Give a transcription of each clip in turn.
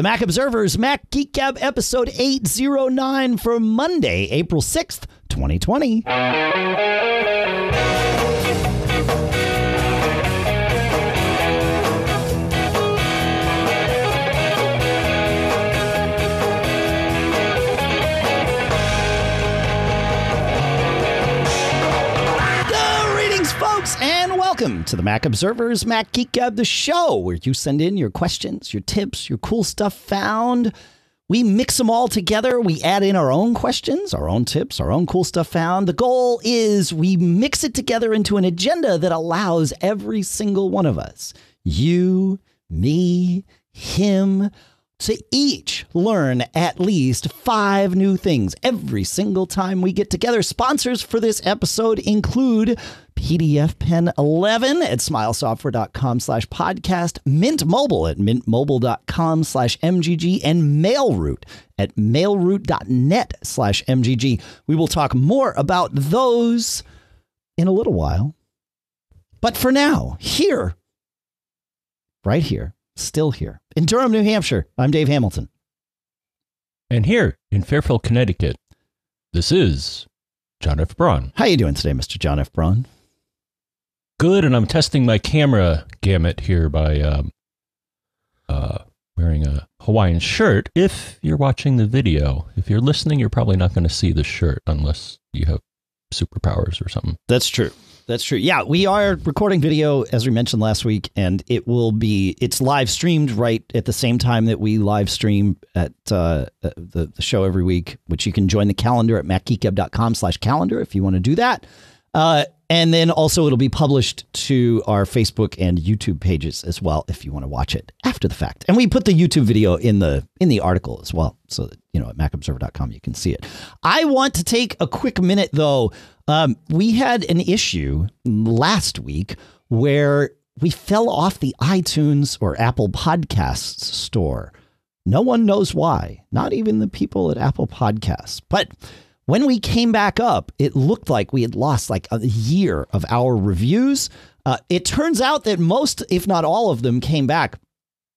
The Mac Observers Mac Geek Gab episode 809 for Monday, April 6th, 2020. Welcome to the Mac Observers Mac Geek Gab, the show where you send in your questions, your tips, your cool stuff found. We mix them all together. We add in our own questions, our own tips, our own cool stuff found. The goal is we mix it together into an agenda that allows every single one of us, you, me, him, to each learn at least five new things every single time we get together. Sponsors for this episode include PDF Pen 11 at smilesoftware.com slash podcast, Mint Mobile at mintmobile.com slash MGG, and MailRoute at mailroute.net slash MGG. We will talk more about those in a little while. But for now, here, right here, still here in Durham, New Hampshire, I'm Dave Hamilton. And here in Fairfield, Connecticut, this is John F. Braun. How you doing today, Mr. John F. Braun? Good, and I'm testing my camera gamut here by um, uh, wearing a Hawaiian shirt. If you're watching the video, if you're listening, you're probably not going to see the shirt unless you have superpowers or something. That's true. That's true. Yeah, we are recording video as we mentioned last week, and it will be it's live streamed right at the same time that we live stream at uh, the the show every week, which you can join the calendar at macgeekgab.com slash calendar if you want to do that. Uh, and then also it'll be published to our Facebook and YouTube pages as well if you want to watch it after the fact. And we put the YouTube video in the in the article as well, so that you know at macobserver.com you can see it. I want to take a quick minute though. Um, we had an issue last week where we fell off the iTunes or Apple Podcasts store. No one knows why, not even the people at Apple Podcasts. But when we came back up, it looked like we had lost like a year of our reviews. Uh, it turns out that most, if not all of them, came back.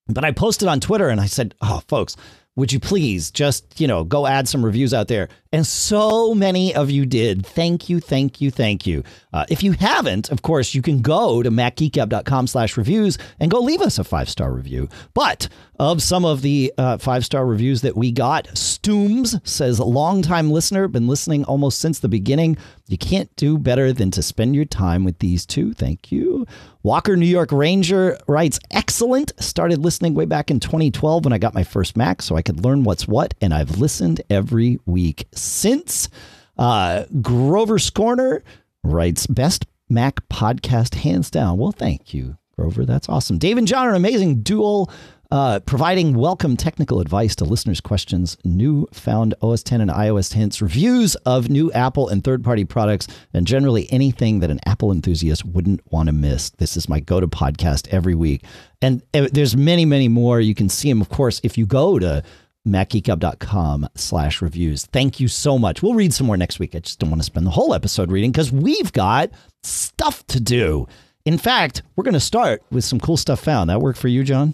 But I posted on Twitter and I said, oh, folks, would you please just, you know, go add some reviews out there? And so many of you did. Thank you, thank you, thank you. Uh, if you haven't, of course, you can go to macgeekgab.com slash reviews and go leave us a five-star review. But of some of the uh, five-star reviews that we got, Stooms says, longtime listener, been listening almost since the beginning. You can't do better than to spend your time with these two. Thank you. Walker, New York Ranger writes, excellent. Started listening way back in 2012 when I got my first Mac so I could learn what's what, and I've listened every week since. Uh, Grover Scorner writes, best Mac podcast hands down. Well, thank you, Grover. That's awesome. Dave and John are an amazing dual uh, providing welcome technical advice to listeners' questions, new found OS 10 and iOS hints, reviews of new Apple and third party products, and generally anything that an Apple enthusiast wouldn't want to miss. This is my go to podcast every week. And uh, there's many, many more. You can see them, of course, if you go to macgeekgab.com slash reviews. Thank you so much. We'll read some more next week. I just don't want to spend the whole episode reading because we've got stuff to do. In fact, we're going to start with some cool stuff found. That work for you, John?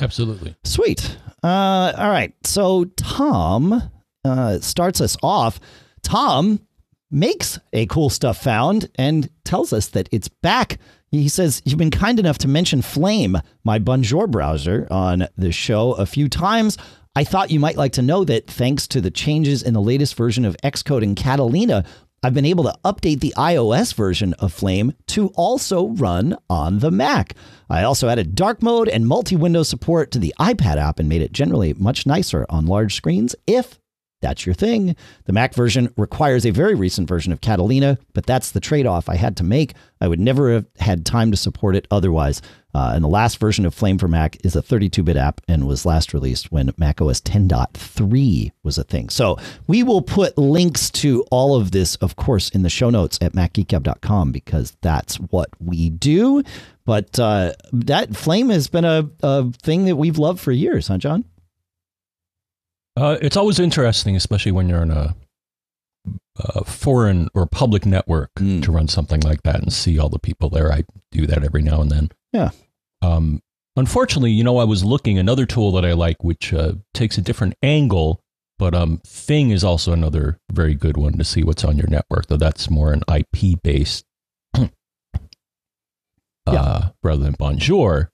Absolutely. Sweet. Uh, all right. So Tom uh, starts us off. Tom makes a cool stuff found and tells us that it's back. He says, You've been kind enough to mention Flame, my Bonjour browser, on the show a few times. I thought you might like to know that thanks to the changes in the latest version of Xcode and Catalina, I've been able to update the iOS version of Flame to also run on the Mac. I also added dark mode and multi window support to the iPad app and made it generally much nicer on large screens if that's your thing. The Mac version requires a very recent version of Catalina, but that's the trade off I had to make. I would never have had time to support it otherwise. Uh, and the last version of Flame for Mac is a 32 bit app and was last released when Mac OS 10.3 was a thing. So we will put links to all of this, of course, in the show notes at macgeekgab.com because that's what we do. But uh, that Flame has been a, a thing that we've loved for years, huh, John? Uh, it's always interesting, especially when you're in a, a foreign or public network, Mm. to run something like that and see all the people there. I do that every now and then. Yeah. Um, unfortunately, you know, I was looking another tool that I like, which uh, takes a different angle. But um, Fing is also another very good one to see what's on your network, though that's more an IP based uh, Yeah. rather than Bonjour.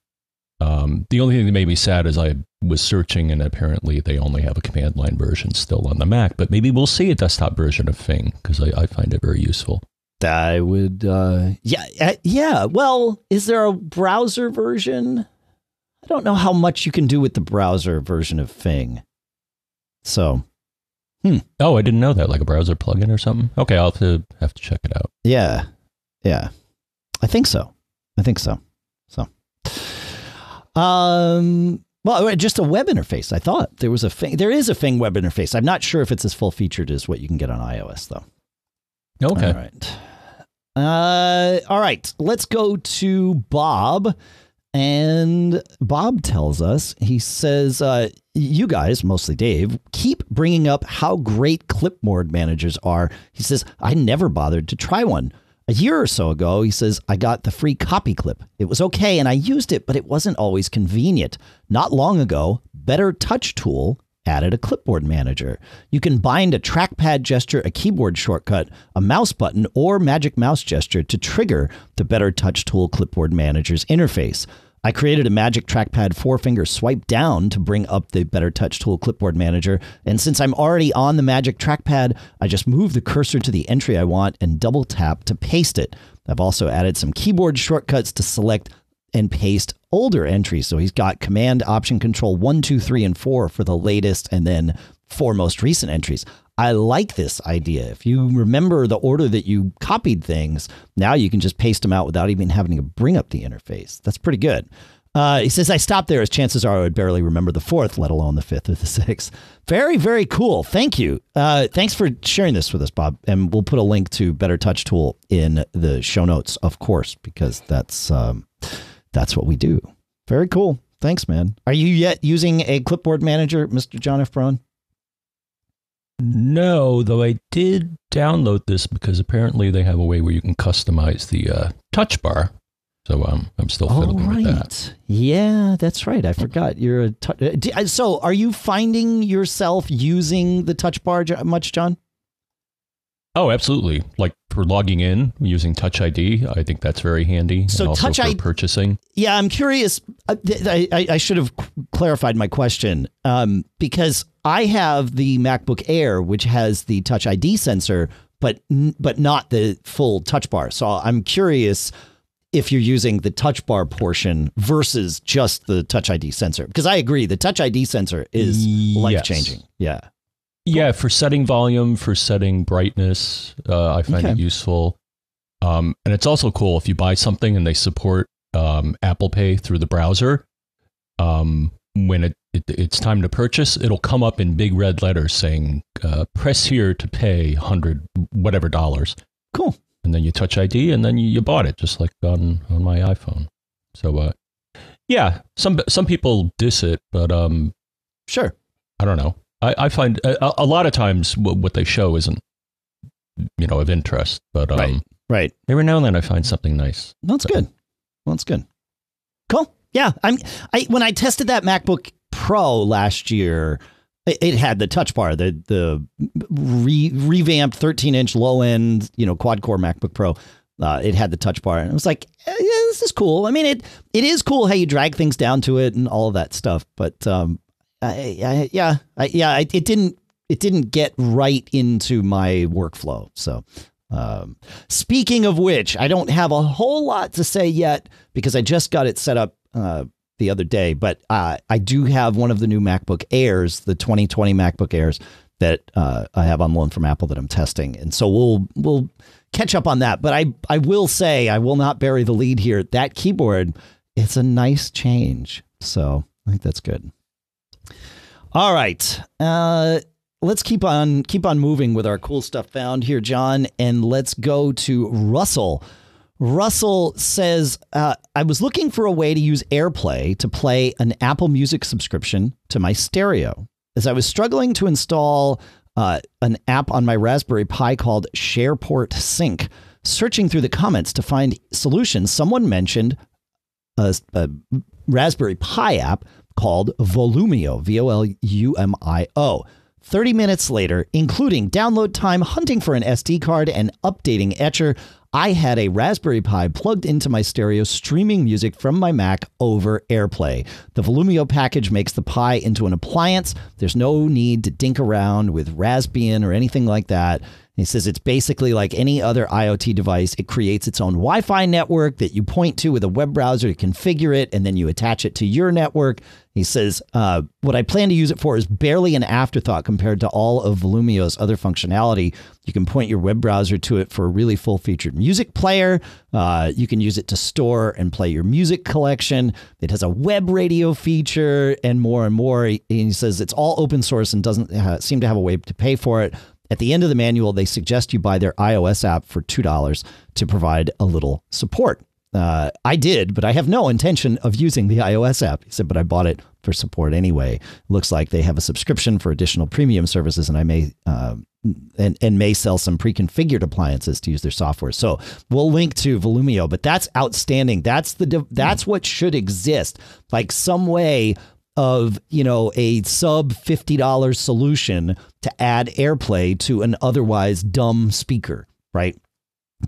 Um, the only thing that made me sad is I was searching, and apparently they only have a command line version still on the Mac. But maybe we'll see a desktop version of Fing because I, I find it very useful. I would, uh, yeah, uh, yeah. Well, is there a browser version? I don't know how much you can do with the browser version of Fing. So, Oh, I didn't know that, like a browser plugin or something. Okay, I'll have to have to check it out. yeah, yeah, I think so. I think so. So, um, well, just a web interface. I thought there was a Fing. There is a Fing web interface. I'm not sure if it's as full featured as what you can get on iOS, though. Okay. All right. Uh, all right. Let's go to Bob. And Bob tells us, he says, uh, you guys, mostly Dave, keep bringing up how great clipboard managers are. He says, I never bothered to try one. A year or so ago, he says, I got the free copy clip. It was okay and I used it, but it wasn't always convenient. Not long ago, Better Touch Tool added a clipboard manager. You can bind a trackpad gesture, a keyboard shortcut, a mouse button, or magic mouse gesture to trigger the Better Touch Tool clipboard manager's interface. I created a magic trackpad four finger swipe down to bring up the Better Touch Tool clipboard manager. And since I'm already on the magic trackpad, I just move the cursor to the entry I want and double tap to paste it. I've also added some keyboard shortcuts to select and paste older entries. So he's got Command, Option, Control one, two, three, and 4 for the latest, and then four most recent entries. I like this idea. If you remember the order that you copied things, now you can just paste them out without even having to bring up the interface. That's pretty good. Uh, he says, I stopped there as chances are I would barely remember the fourth, let alone the fifth or the sixth. Very, very cool. Thank you. Uh, thanks for sharing this with us, Bob. And we'll put a link to Better Touch Tool in the show notes, of course, because that's um, that's what we do. Very cool. Thanks, man. Are you yet using a clipboard manager, Mr. John F. Braun? No, though I did download this because apparently they have a way where you can customize the uh, touch bar. So um, I'm still Oh, fiddling with that. right. Yeah, that's right. I forgot. You're a tou- uh, uh, so. Are you finding yourself using the touch bar much, John? Oh, absolutely. Like for logging in using Touch ID, I think that's very handy. So and also Touch ID purchasing. Yeah, I'm curious. uh, I, I, I should have clarified my question um, because I have the MacBook Air, which has the Touch ID sensor, but but not the full Touch Bar. So I'm curious if you're using the Touch Bar portion versus just the Touch ID sensor. Because I agree, the Touch ID sensor is Yes. life changing. Yeah. Yeah, for setting volume, for setting brightness, uh, I find Okay. it useful. Um, and it's also cool if you buy something and they support um, Apple Pay through the browser. Um, when it, it it's time to purchase, it'll come up in big red letters saying uh, "Press here to pay hundred whatever dollars," Cool. and then you touch ID, and then you, you bought it, just like on on my iPhone. So, uh, yeah, some some people diss it, but um, Sure. I don't know. I, I find a, a lot of times what they show isn't, you know, of interest. But um, Right. Right. every now and then I find something nice. That's good. Well, that's good. Cool. Yeah. I'm. I when I tested that MacBook Pro last year, it, it had the Touch Bar, the the re, revamped 13 inch low end, you know, quad core MacBook Pro. Uh, it had the Touch Bar, and I was like, eh, yeah, this is cool. I mean, it it is cool how you drag things down to it and all of that stuff. But um, I, yeah, I, yeah, it didn't it didn't get right into my workflow. So um, speaking of which, I don't have a whole lot to say yet because I just got it set up uh, the other day. But uh, I do have one of the new MacBook Airs, the 2020 MacBook Airs that uh, I have on loan from Apple that I'm testing, and so we'll we'll catch up on that. But I I will say I will not bury the lead here. That keyboard, it's a nice change. So I think that's good. All right. Uh, let's keep on keep on moving with our cool stuff found here, John, and let's go to Russell. Russell says, uh, I was looking for a way to use AirPlay to play an Apple Music subscription to my stereo. As I was struggling to install uh, an app on my Raspberry Pi called Shairport Sync, searching through the comments to find solutions, someone mentioned a, a Raspberry Pi app called Volumio, V O L U M I O. 30 minutes later, including download time, hunting for an SD card, and updating Etcher, I had a Raspberry Pi plugged into my stereo streaming music from my Mac over AirPlay. The Volumio package makes the Pi into an appliance. There's no need to dink around with Raspbian or anything like that. He says it's basically like any other IoT device. It creates its own Wi Fi network that you point to with a web browser to configure it, and then you attach it to your network. He says, uh, What I plan to use it for is barely an afterthought compared to all of Volumio's other functionality. You can point your web browser to it for a really full featured music player. Uh, you can use it to store and play your music collection. It has a web radio feature and more and more. He, he says it's all open source and doesn't seem to have a way to pay for it. At the end of the manual, they suggest you buy their iOS app for $2 to provide a little support. Uh, I did, but I have no intention of using the iOS app. He said, but I bought it for support anyway. Looks like they have a subscription for additional premium services, and I may uh, and and may sell some pre-configured appliances to use their software. So we'll link to Volumio, but that's outstanding. That's the that's what should exist. Like some way of you know a sub $50 solution to add airplay to an otherwise dumb speaker right?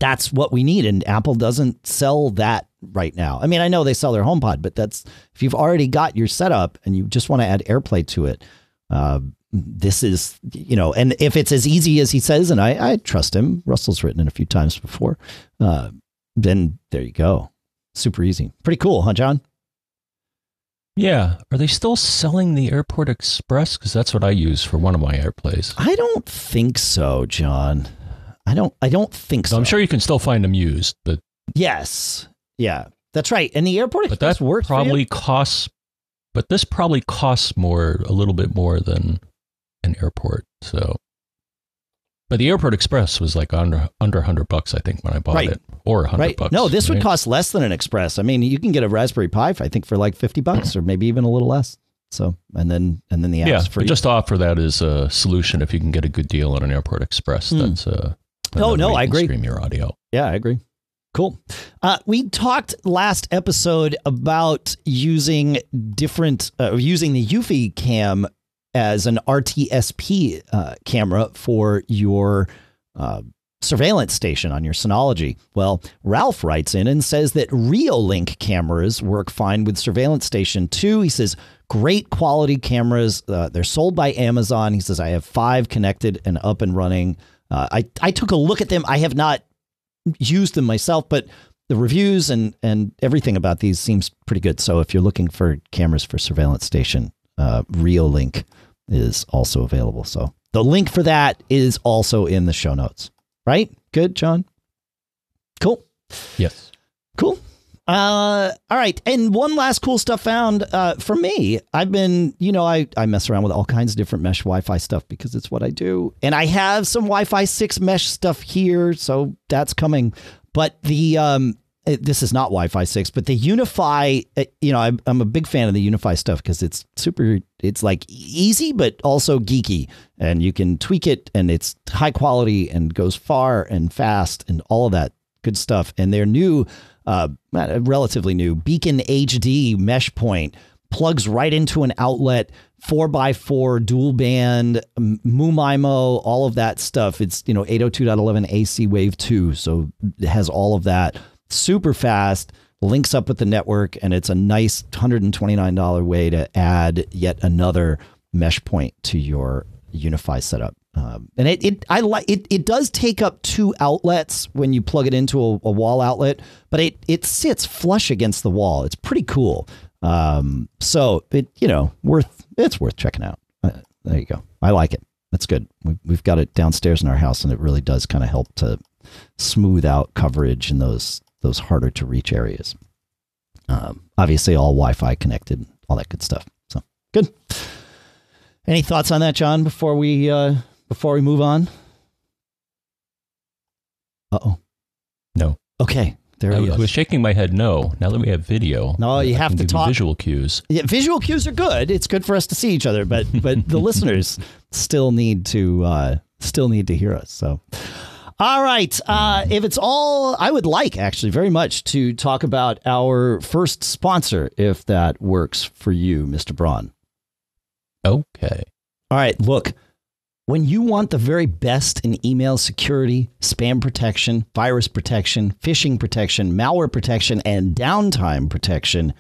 That's what we need and apple doesn't sell that right now. I mean i know they sell their homepod but that's if you've already got your setup and you just want to add airplay to it uh, this is you know and if it's as easy as he says and i, I trust him russell's written it a few times before uh, then there you go. Super easy. Pretty cool huh john yeah. Are they still selling the Airport Express? Because that's what I use for one of my airplays. I don't think so, John. I don't. I don't think so. I'm sure you can still find them used, but yes, yeah, that's right. And the Airport but Express works. probably costs. But this probably costs more, a little bit more than an airport. So, but the Airport Express was like under under hundred bucks, I think, when I bought Right. it, or hundred right? bucks. no, this would cost less than an Express. I mean, you can get a Raspberry Pi, I think, for like fifty bucks, or maybe even a little less. So, and then and then the app's Yeah, but just offer that as a solution if you can get a good deal on an Airport Express. Hmm. That's uh, Oh, no, I agree. Stream your audio. Yeah, I agree. Cool. Uh, we talked last episode about using different, uh, using the Eufy cam as an RTSP uh, camera for your uh, surveillance station on your Synology. Well, Ralph writes in and says that Reolink cameras work fine with surveillance station too. He says great quality cameras. Uh, they're sold by Amazon. He says I have five connected and up and running. Uh, I I took a look at them. I have not used them myself, but the reviews and and everything about these seems pretty good. So if you're looking for cameras for surveillance station, uh, Reolink is also available. So the link for that is also in the show notes. Right? Good, John. Cool. Yes. Cool. Uh, all right. And one last cool stuff found uh, for me. I've been, you know, I, I mess around with all kinds of different mesh Wi Fi stuff because it's what I do. And I have some Wi Fi 6 mesh stuff here. So that's coming. But the, um, this is not Wi Fi 6, but the UniFi, uh, you know, I'm, I'm a big fan of the UniFi stuff because it's super, it's like easy, but also geeky. And you can tweak it and it's high quality and goes far and fast and all of that good stuff. And their new, uh, relatively new Beacon HD mesh point plugs right into an outlet, four by four dual band, MU-MIMO, all of that stuff. It's you know 802.11 AC Wave two, so it has all of that. Super fast, links up with the network, and it's a nice hundred and twenty nine dollar way to add yet another mesh point to your UniFi setup. Um, and it, it I like it. It does take up two outlets when you plug it into a, a wall outlet, but it it sits flush against the wall. It's pretty cool. Um, so it you know worth it's worth checking out. Uh, there you go. I like it. That's good. We, we've got it downstairs in our house, and it really does kind of help to smooth out coverage in those those harder to reach areas. Um, obviously, all Wi-Fi connected, all that good stuff. So good. Any thoughts on that, John? Before we uh, before we move on. Uh oh. No. Okay. There I he was shaking my head no. Now that we have video, No, you I have to talk- visual cues. Yeah, visual cues are good. It's good for us to see each other, but but the listeners still need to uh, still need to hear us. So, All right. Uh, if it's all, I would like actually very much to talk about our first sponsor, if that works for you, Mr. Braun. Okay. All right. Look, when you want the very best in email security, spam protection, virus protection, phishing protection, malware protection, and downtime protection,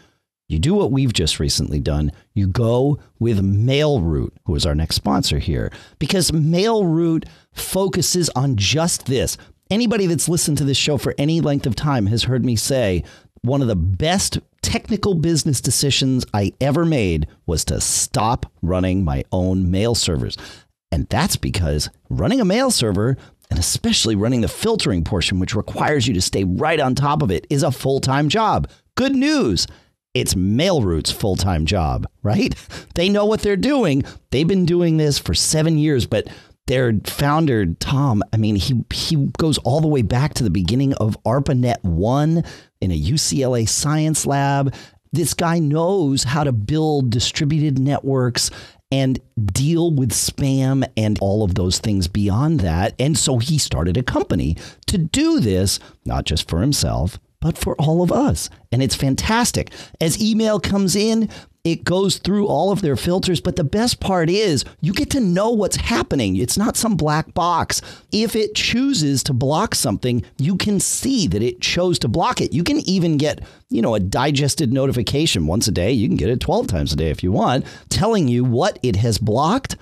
you do what we've just recently done. You go with MailRoute, who is our next sponsor here, because MailRoute focuses on just this. Anybody that's listened to this show for any length of time has heard me say one of the best technical business decisions I ever made was to stop running my own mail servers. And that's because running a mail server, and especially running the filtering portion, which requires you to stay right on top of it, is a full time job. Good news it's MailRoute's full time job, right? They know what they're doing. They've been doing this for seven years, but their founder, Tom, I mean, he, he goes all the way back to the beginning of ARPANET 1 in a UCLA science lab. This guy knows how to build distributed networks and deal with spam and all of those things beyond that. And so he started a company to do this, not just for himself, but for all of us. And it's fantastic. As email comes in, it goes through all of their filters. But the best part is you get to know what's happening. It's not some black box. If it chooses to block something, you can see that it chose to block it. You can even get, you know, a digested notification once a day. You can get it 12 times a day if you want, telling you what it has blocked.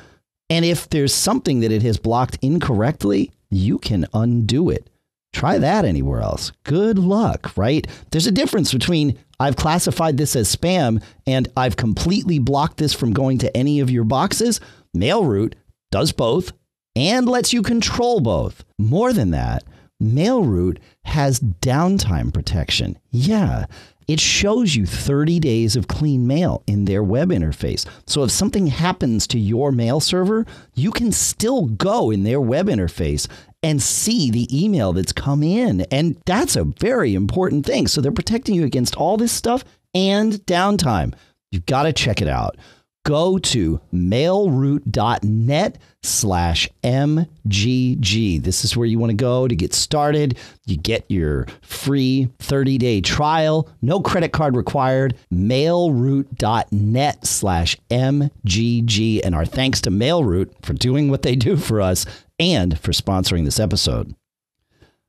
And if there's something that it has blocked incorrectly, you can undo it. Try that anywhere else. Good luck, right? There's a difference between I've classified this as spam and I've completely blocked this from going to any of your boxes. MailRoute does both and lets you control both. More than that, MailRoute has downtime protection. Yeah, it shows you 30 days of clean mail in their web interface. So if something happens to your mail server, you can still go in their web interface and see the email that's come in. And that's a very important thing. So they're protecting you against all this stuff and downtime. You've got to check it out. Go to mailroute.net slash MGG. This is where you want to go to get started. You get your free 30 day trial, no credit card required. Mailroute.net slash MGG. And our thanks to Mailroute for doing what they do for us and for sponsoring this episode.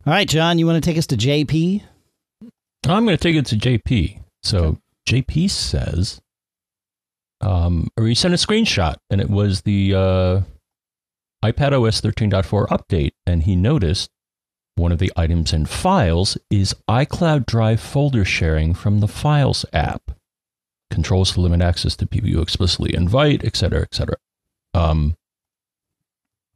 All right, John, you want to take us to JP? I'm going to take it to JP. So JP says, um, or he sent a screenshot, and it was the uh, iPad OS 13.4 update, and he noticed one of the items in Files is iCloud Drive folder sharing from the Files app. Controls to limit access to people you explicitly invite, etc., etc. Um,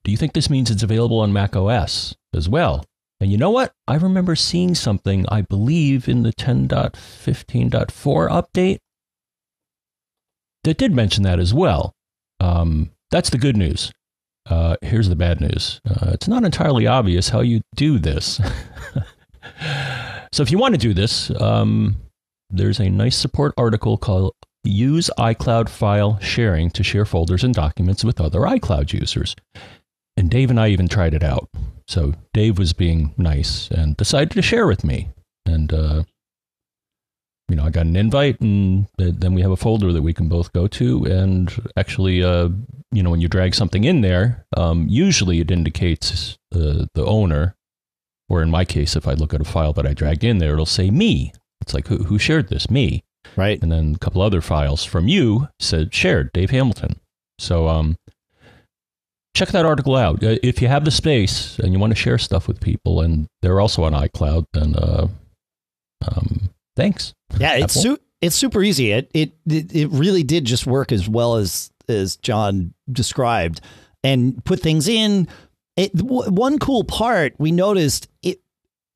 do you think this means it's available on Mac OS as well? And you know what? I remember seeing something, I believe, in the 10.15.4 update that did mention that as well. Um, that's the good news. Uh, here's the bad news uh, it's not entirely obvious how you do this. so, if you want to do this, um, there's a nice support article called Use iCloud File Sharing to Share Folders and Documents with Other iCloud Users. And Dave and I even tried it out. So Dave was being nice and decided to share with me. And, uh, you know, I got an invite, and then we have a folder that we can both go to. And actually, uh, you know, when you drag something in there, um, usually it indicates uh, the owner. Or in my case, if I look at a file that I dragged in there, it'll say me. It's like, who, who shared this? Me. Right. And then a couple other files from you said shared, Dave Hamilton. So, um, check that article out. Uh, if you have the space and you want to share stuff with people, and they're also on iCloud, then uh, um, thanks. Yeah, it's su- it's super easy. It, it it really did just work as well as as John described, and put things in. It, w- one cool part we noticed it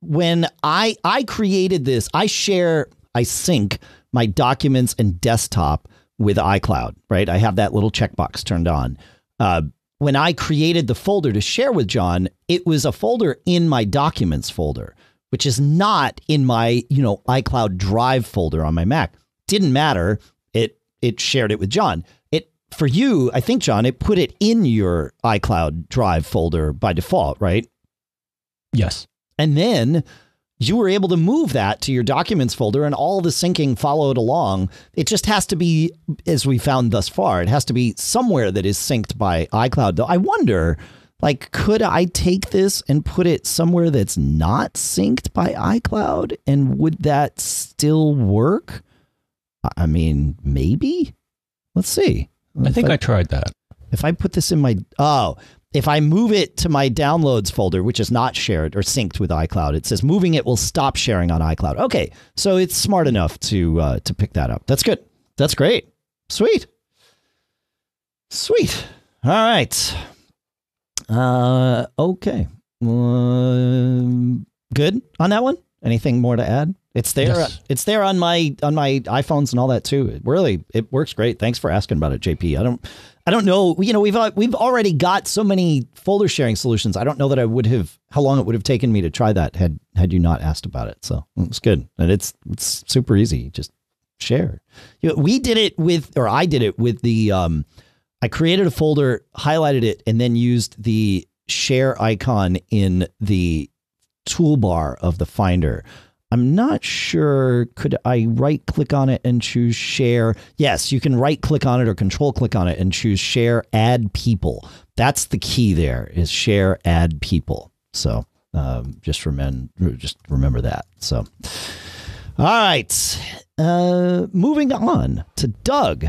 when I I created this. I share I sync my documents and desktop with iCloud. Right, I have that little checkbox turned on. Uh, when I created the folder to share with John, it was a folder in my documents folder, which is not in my, you know, iCloud Drive folder on my Mac. Didn't matter. It it shared it with John. It for you, I think John, it put it in your iCloud Drive folder by default, right? Yes. And then you were able to move that to your documents folder and all the syncing followed along. It just has to be, as we found thus far, it has to be somewhere that is synced by iCloud. Though I wonder, like, could I take this and put it somewhere that's not synced by iCloud? And would that still work? I mean, maybe. Let's see. I think I, I tried that. If I put this in my, oh, if I move it to my downloads folder, which is not shared or synced with iCloud, it says moving it will stop sharing on iCloud. Okay, so it's smart enough to uh, to pick that up. That's good. That's great. Sweet. Sweet. All right. Uh, okay. Uh, good on that one. Anything more to add? It's there. Yes. It's there on my on my iPhones and all that too. It really, it works great. Thanks for asking about it, JP. I don't, I don't know. You know, we've uh, we've already got so many folder sharing solutions. I don't know that I would have how long it would have taken me to try that had had you not asked about it. So it's good, and it's it's super easy. Just share. You know, we did it with, or I did it with the. Um, I created a folder, highlighted it, and then used the share icon in the toolbar of the Finder. I'm not sure. Could I right click on it and choose share? Yes, you can right click on it or control click on it and choose share add people. That's the key there is share add people. So um, just just remember that. So, all right. Uh, moving on to Doug.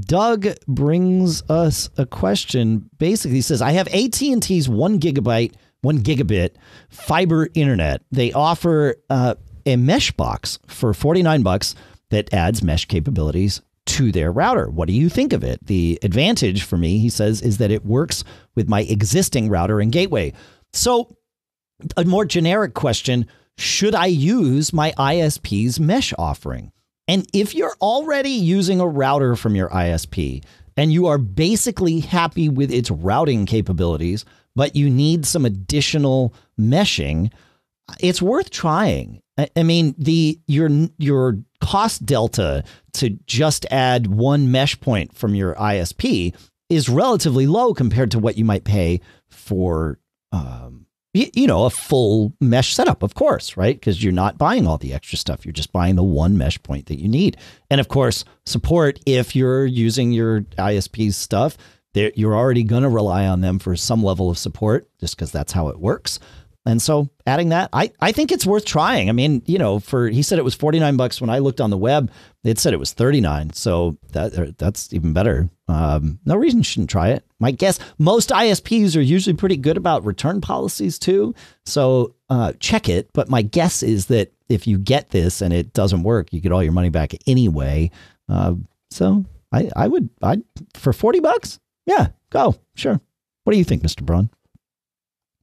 Doug brings us a question. Basically, he says, "I have AT and T's one gigabyte, one gigabit fiber internet. They offer uh, a mesh box for 49 bucks that adds mesh capabilities to their router. What do you think of it? The advantage for me, he says, is that it works with my existing router and gateway. So, a more generic question should I use my ISP's mesh offering? And if you're already using a router from your ISP and you are basically happy with its routing capabilities, but you need some additional meshing, it's worth trying. I mean, the your your cost delta to just add one mesh point from your ISP is relatively low compared to what you might pay for, um, you, know, a full mesh setup. Of course, right? Because you're not buying all the extra stuff; you're just buying the one mesh point that you need. And of course, support if you're using your ISP's stuff. You're already going to rely on them for some level of support, just because that's how it works. And so adding that, I, I think it's worth trying. I mean, you know, for he said it was 49 bucks when I looked on the web, it said it was 39. So that uh, that's even better. Um, no reason you shouldn't try it. My guess, most ISPs are usually pretty good about return policies too. So uh, check it. But my guess is that if you get this and it doesn't work, you get all your money back anyway. Uh, so I, I would, I for 40 bucks. Yeah, go. Sure. What do you think, Mr. Braun?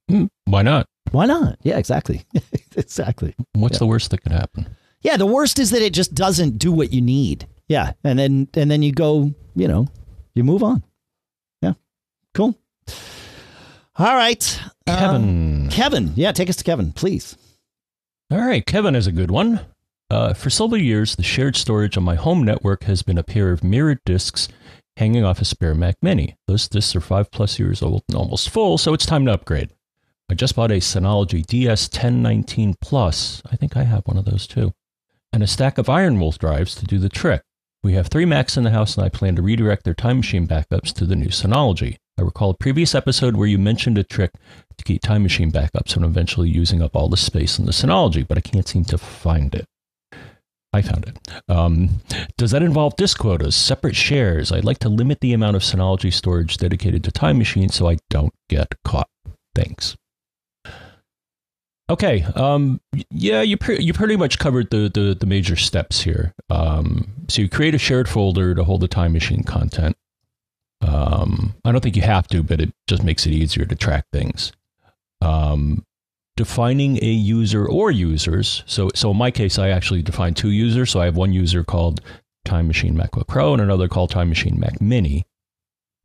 Hmm, why not? Why not? Yeah, exactly. exactly. What's yeah. the worst that could happen? Yeah, the worst is that it just doesn't do what you need. Yeah, and then and then you go, you know, you move on. Yeah, cool. All right, Kevin. Um, Kevin, yeah, take us to Kevin, please. All right, Kevin is a good one. Uh, for several years, the shared storage on my home network has been a pair of mirrored disks hanging off a spare Mac Mini. Those disks are five plus years old and almost full, so it's time to upgrade. I just bought a Synology DS1019 Plus. I think I have one of those too. And a stack of IronWolf drives to do the trick. We have three Macs in the house, and I plan to redirect their Time Machine backups to the new Synology. I recall a previous episode where you mentioned a trick to keep Time Machine backups and eventually using up all the space in the Synology, but I can't seem to find it. I found it. Um, does that involve disk quotas, separate shares? I'd like to limit the amount of Synology storage dedicated to Time Machine so I don't get caught. Thanks. Okay. Um, yeah, you pre- you pretty much covered the, the, the major steps here. Um, so you create a shared folder to hold the time machine content. Um, I don't think you have to, but it just makes it easier to track things. Um, defining a user or users. So so in my case, I actually define two users. So I have one user called Time Machine MacBook Pro and another called Time Machine Mac Mini.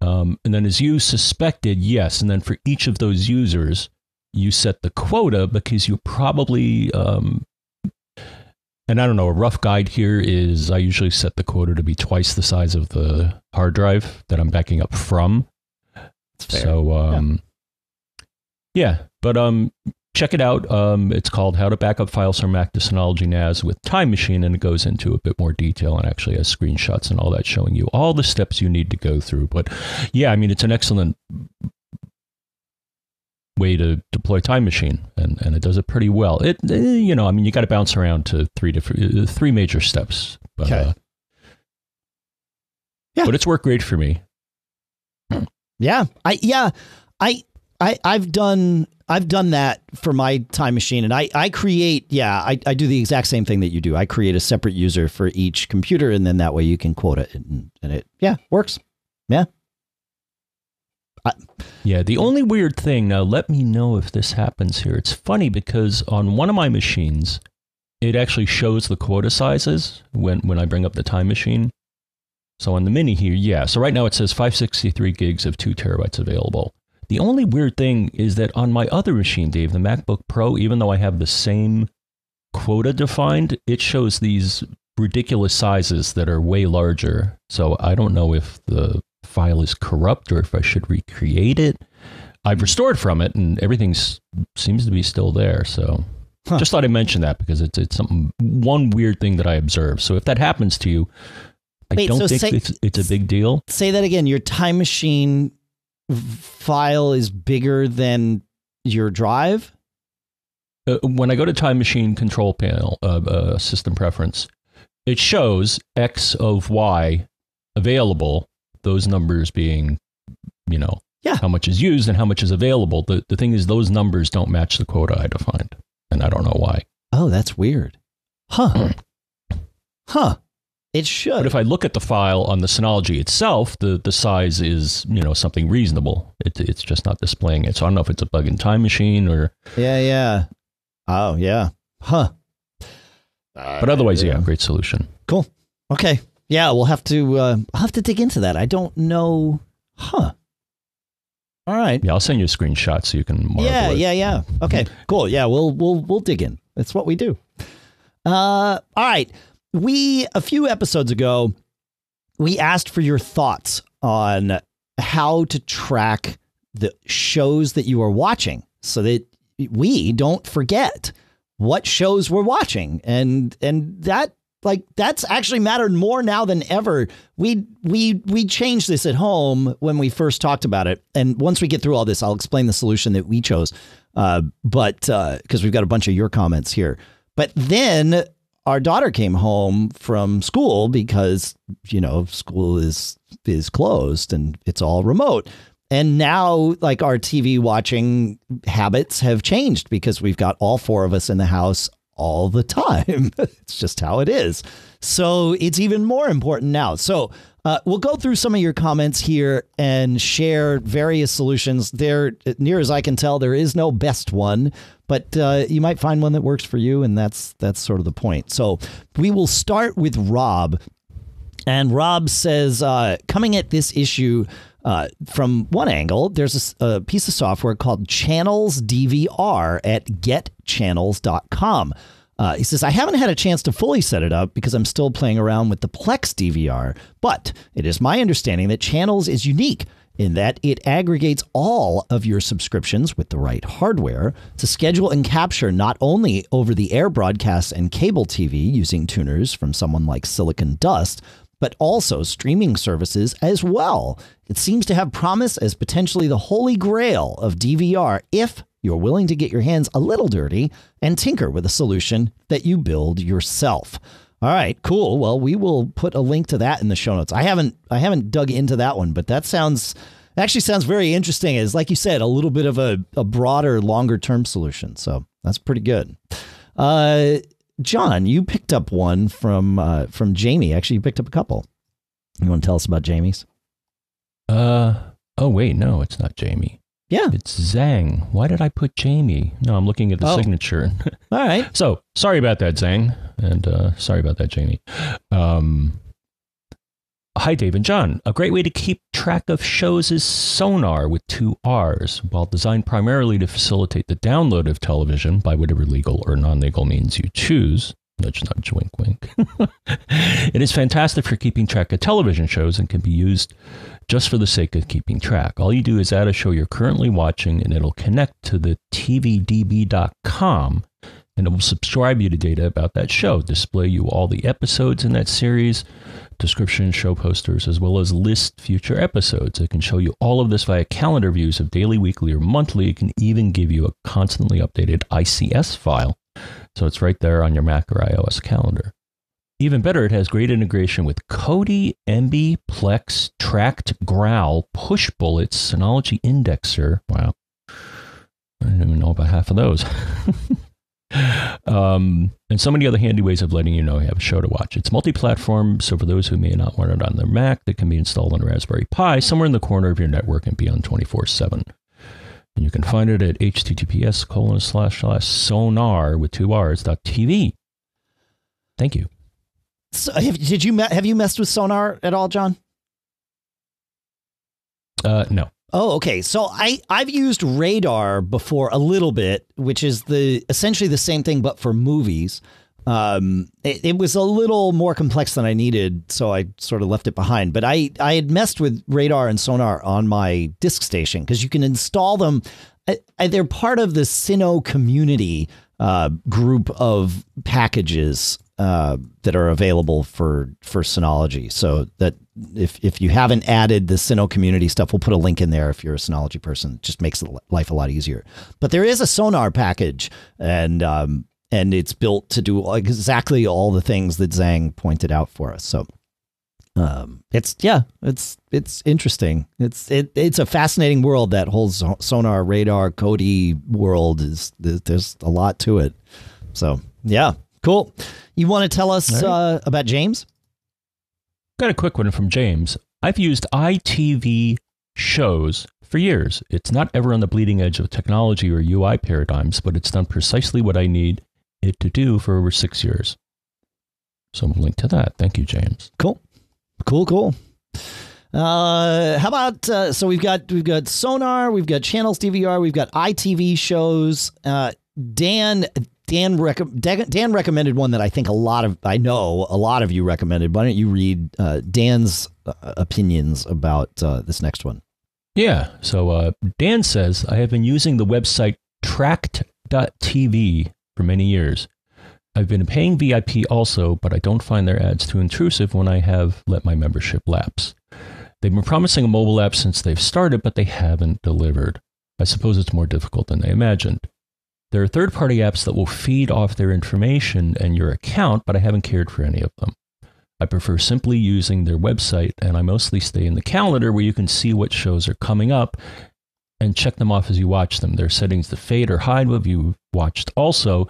Um, and then as you suspected, yes. And then for each of those users, you set the quota because you probably um, and I don't know, a rough guide here is I usually set the quota to be twice the size of the hard drive that I'm backing up from. So, um, yeah. yeah. but um, check it out. Um, it's called How to Backup Files from Mac to Synology NAS with Time Machine, and it goes into a bit more detail and actually has screenshots and all that showing you all the steps you need to go through. But yeah, I mean, it's an excellent way to deploy Time Machine, and, and it does it pretty well. It eh, you know, I mean, you got to bounce around to three different, uh, three major steps. But, Okay. uh, Yeah. but it's worked great for me. Yeah, I yeah, I I I've done I've done that for my time machine, and I I create yeah I I do the exact same thing that you do. I create a separate user for each computer, and then that way you can quote it, and, and it yeah works. Yeah, Yeah, the only weird thing, now let me know if this happens here. It's funny because on one of my machines, it actually shows the quota sizes when, when I bring up the time machine. So on the mini here, yeah. So right now it says 563 gigs of 2 terabytes available. The only weird thing is that on my other machine, Dave, the MacBook Pro, even though I have the same quota defined, it shows these ridiculous sizes that are way larger. So I don't know if the file is corrupt or if I should recreate it. I've restored from it and everything seems to be still there. So Huh. just thought I'd mention that because it's, it's something, one weird thing that I observed. So if that happens to you, I Wait, don't so think say- it's, it's a big deal. say that again. Your time machine file is bigger than your drive. uh, when I go to Time Machine Control Panel, uh, uh, System Preference, it shows X of Y available. Those numbers being, you know, Yeah. how much is used and how much is available. The the thing is, those numbers don't match the quota I defined, and I don't know why. Oh, that's weird. Huh. Hmm. huh. It should. But if I look at the file on the Synology itself, the, the size is you know something reasonable. It, it's just not displaying it. So I don't know if it's a bug in Time Machine or, yeah, yeah. Oh, yeah. Huh. but otherwise, yeah, uh, great solution. Cool. Okay. Yeah, we'll have to. Uh, I'll have to dig into that. I don't know. Huh. All right. Yeah, I'll send you a screenshot so you can marvel Yeah, it. yeah, yeah. Okay, cool. Yeah, we'll we'll we'll dig in. That's what we do. Uh, all right. We a few episodes ago, we asked for your thoughts on how to track the shows that you are watching, so that we don't forget what shows we're watching, and and that like that's actually mattered more now than ever. We we we changed this at home when we first talked about it, and once we get through all this, I'll explain the solution that we chose. Uh, but because we've got a bunch of your comments here, but then our daughter came home from school because you know school is is closed and it's all remote. And now, like our TV watching habits have changed because we've got all four of us in the house all the time. it's just how it is. So it's even more important now. So uh, we'll go through some of your comments here and share various solutions. There, near as I can tell, there is no best one, but uh, you might find one that works for you, and that's that's sort of the point. So we will start with Rob, and Rob says, uh, coming at this issue uh, from one angle, there's a piece of software called Channels DVR at getchannels.com. Uh, he says, I haven't had a chance to fully set it up because I'm still playing around with the Plex DVR, but it is my understanding that Channels is unique in that it aggregates all of your subscriptions with the right hardware to schedule and capture not only over the air broadcasts and cable TV using tuners from someone like Silicon Dust, but also streaming services as well. It seems to have promise as potentially the holy grail of DVR if you're willing to get your hands a little dirty and tinker with a solution that you build yourself. All right, cool. Well, we will put a link to that in the show notes. I haven't I haven't dug into that one, but that sounds actually sounds very interesting. It's like you said, a little bit of a, a broader, longer term solution. So that's pretty good. Uh, John, you picked up one from uh, from Jamie. Actually, you picked up a couple. You want to tell us about Jamie's? Uh oh, wait, no, it's not Jamie. Yeah. It's Zhang. Why did I put Jamie? No, I'm looking at the Oh. signature. All right. so sorry about that, Zhang, and uh, sorry about that, Jamie. Um, hi, Dave and John. A great way to keep track of shows is Sonarr with two R's. While designed primarily to facilitate the download of television by whatever legal or non-legal means you choose, Nudge, nudge, wink, wink. it is fantastic for keeping track of television shows and can be used just for the sake of keeping track. All you do is add a show you're currently watching, and it'll connect to the tvdb.com and it will subscribe you to data about that show, display you all the episodes in that series, description, show posters, as well as list future episodes. It can show you all of this via calendar views of daily, weekly, or monthly. It can even give you a constantly updated ICS file. So it's right there on your Mac or iOS calendar. Even better, it has great integration with Kodi, Emby, Plex, Trakt, Growl, Push Bullets, Synology Indexer. Wow. I didn't even know about half of those. um, and so many other handy ways of letting you know you have a show to watch. It's multi platform, so for those who may not want it on their Mac, that can be installed on a Raspberry Pi somewhere in the corner of your network and be on 24 7. And you can find it at https colon slash slash Sonarr with two R's dot TV. Thank you. So have, did you have you messed with Sonarr at all, John? Uh, no. Oh, okay. So I I've used Radarr before a little bit, which is the essentially the same thing but for movies. Um, it, it, was a little more complex than I needed, so I sort of left it behind. But I I had messed with Radarr and Sonarr on my disk station because you can install them. I, I, they're part of the SynoCommunity uh, group of packages uh, that are available for for Synology. So that if if you haven't added the SynoCommunity stuff, we'll put a link in there if you're a Synology person. It just makes life a lot easier. But there is a Sonarr package, and um, and it's built to do exactly all the things that Zhang pointed out for us. So um, it's yeah, it's it's interesting. It's it it's a fascinating world that whole Sonarr, Radarr, Kodi world is. There's a lot to it. So yeah, Cool. You want to tell us right. uh, about James? Got a quick one from James. I've used ITV shows for years. It's not ever on the bleeding edge of technology or UI paradigms, but it's done precisely what I need it to do for over six years. So I'm link to that. Thank you, James. Cool. Cool, cool. Uh, how about uh, so we've got we've got Sonarr, we've got Channels DVR, we've got ITV shows. Uh, Dan Dan, rec- Dan recommended one that I think a lot of I know a lot of you recommended. Why don't you read uh, Dan's uh, opinions about uh, this next one? Yeah. So uh, Dan says I have been using the website Trakt.tv for many years. I've been paying VIP also, but I don't find their ads too intrusive when I have let my membership lapse. They've been promising a mobile app since they've started, but they haven't delivered. I suppose it's more difficult than they imagined. There are third party apps that will feed off their information and your account, but I haven't cared for any of them. I prefer simply using their website, and I mostly stay in the calendar where you can see what shows are coming up and check them off as you watch them. There are settings to fade or hide what you've watched also.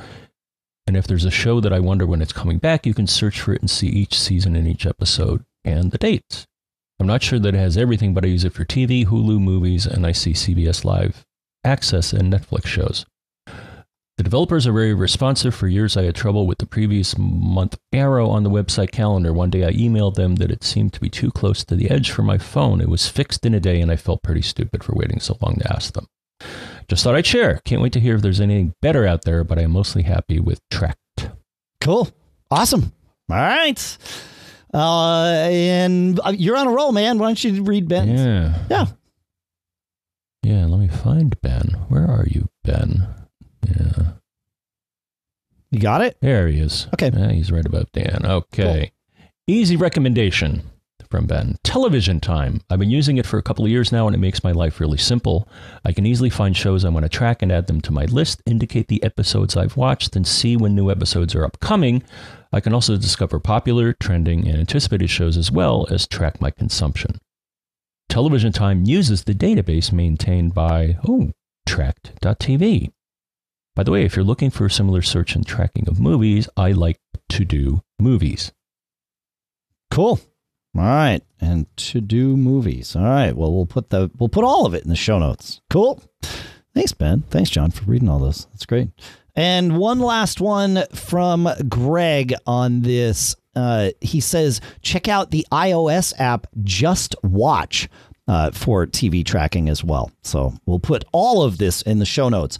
And if there's a show that I wonder when it's coming back, you can search for it and see each season and each episode and the dates. I'm not sure that it has everything, but I use it for TV, Hulu movies, and I see CBS Live access and Netflix shows. The developers are very responsive. For years, I had trouble with the previous month arrow on the website calendar. One day, I emailed them that it seemed to be too close to the edge for my phone. It was fixed in a day, and I felt pretty stupid for waiting so long to ask them. Just thought I'd share. Can't wait to hear if there's anything better out there, but I'm mostly happy with Trakt. Cool. Awesome. All right. Uh, and uh, you're on a roll, man. Why don't you read Ben? Yeah. Yeah. Yeah, let me find Ben. Where are you, Ben? Yeah. You got it? There he is. Okay. Yeah, he's right about Dan. Okay. Cool. Easy recommendation from Ben. Television time. I've been using it for a couple of years now and it makes my life really simple. I can easily find shows I want to track and add them to my list, indicate the episodes I've watched, and see when new episodes are upcoming. I can also discover popular, trending, and anticipated shows as well as track my consumption. Television Time uses the database maintained by, oh, Trakt.tv. By the way, if you're looking for a similar search and tracking of movies, I like to do movies. Cool. All right, and to do movies. All right. Well, we'll put the we'll put all of it in the show notes. Cool. Thanks, Ben. Thanks, John, for reading all this. That's great. And one last one from Greg on this. Uh, he says, check out the iOS app JustWatch uh, for TV tracking as well. So we'll put all of this in the show notes.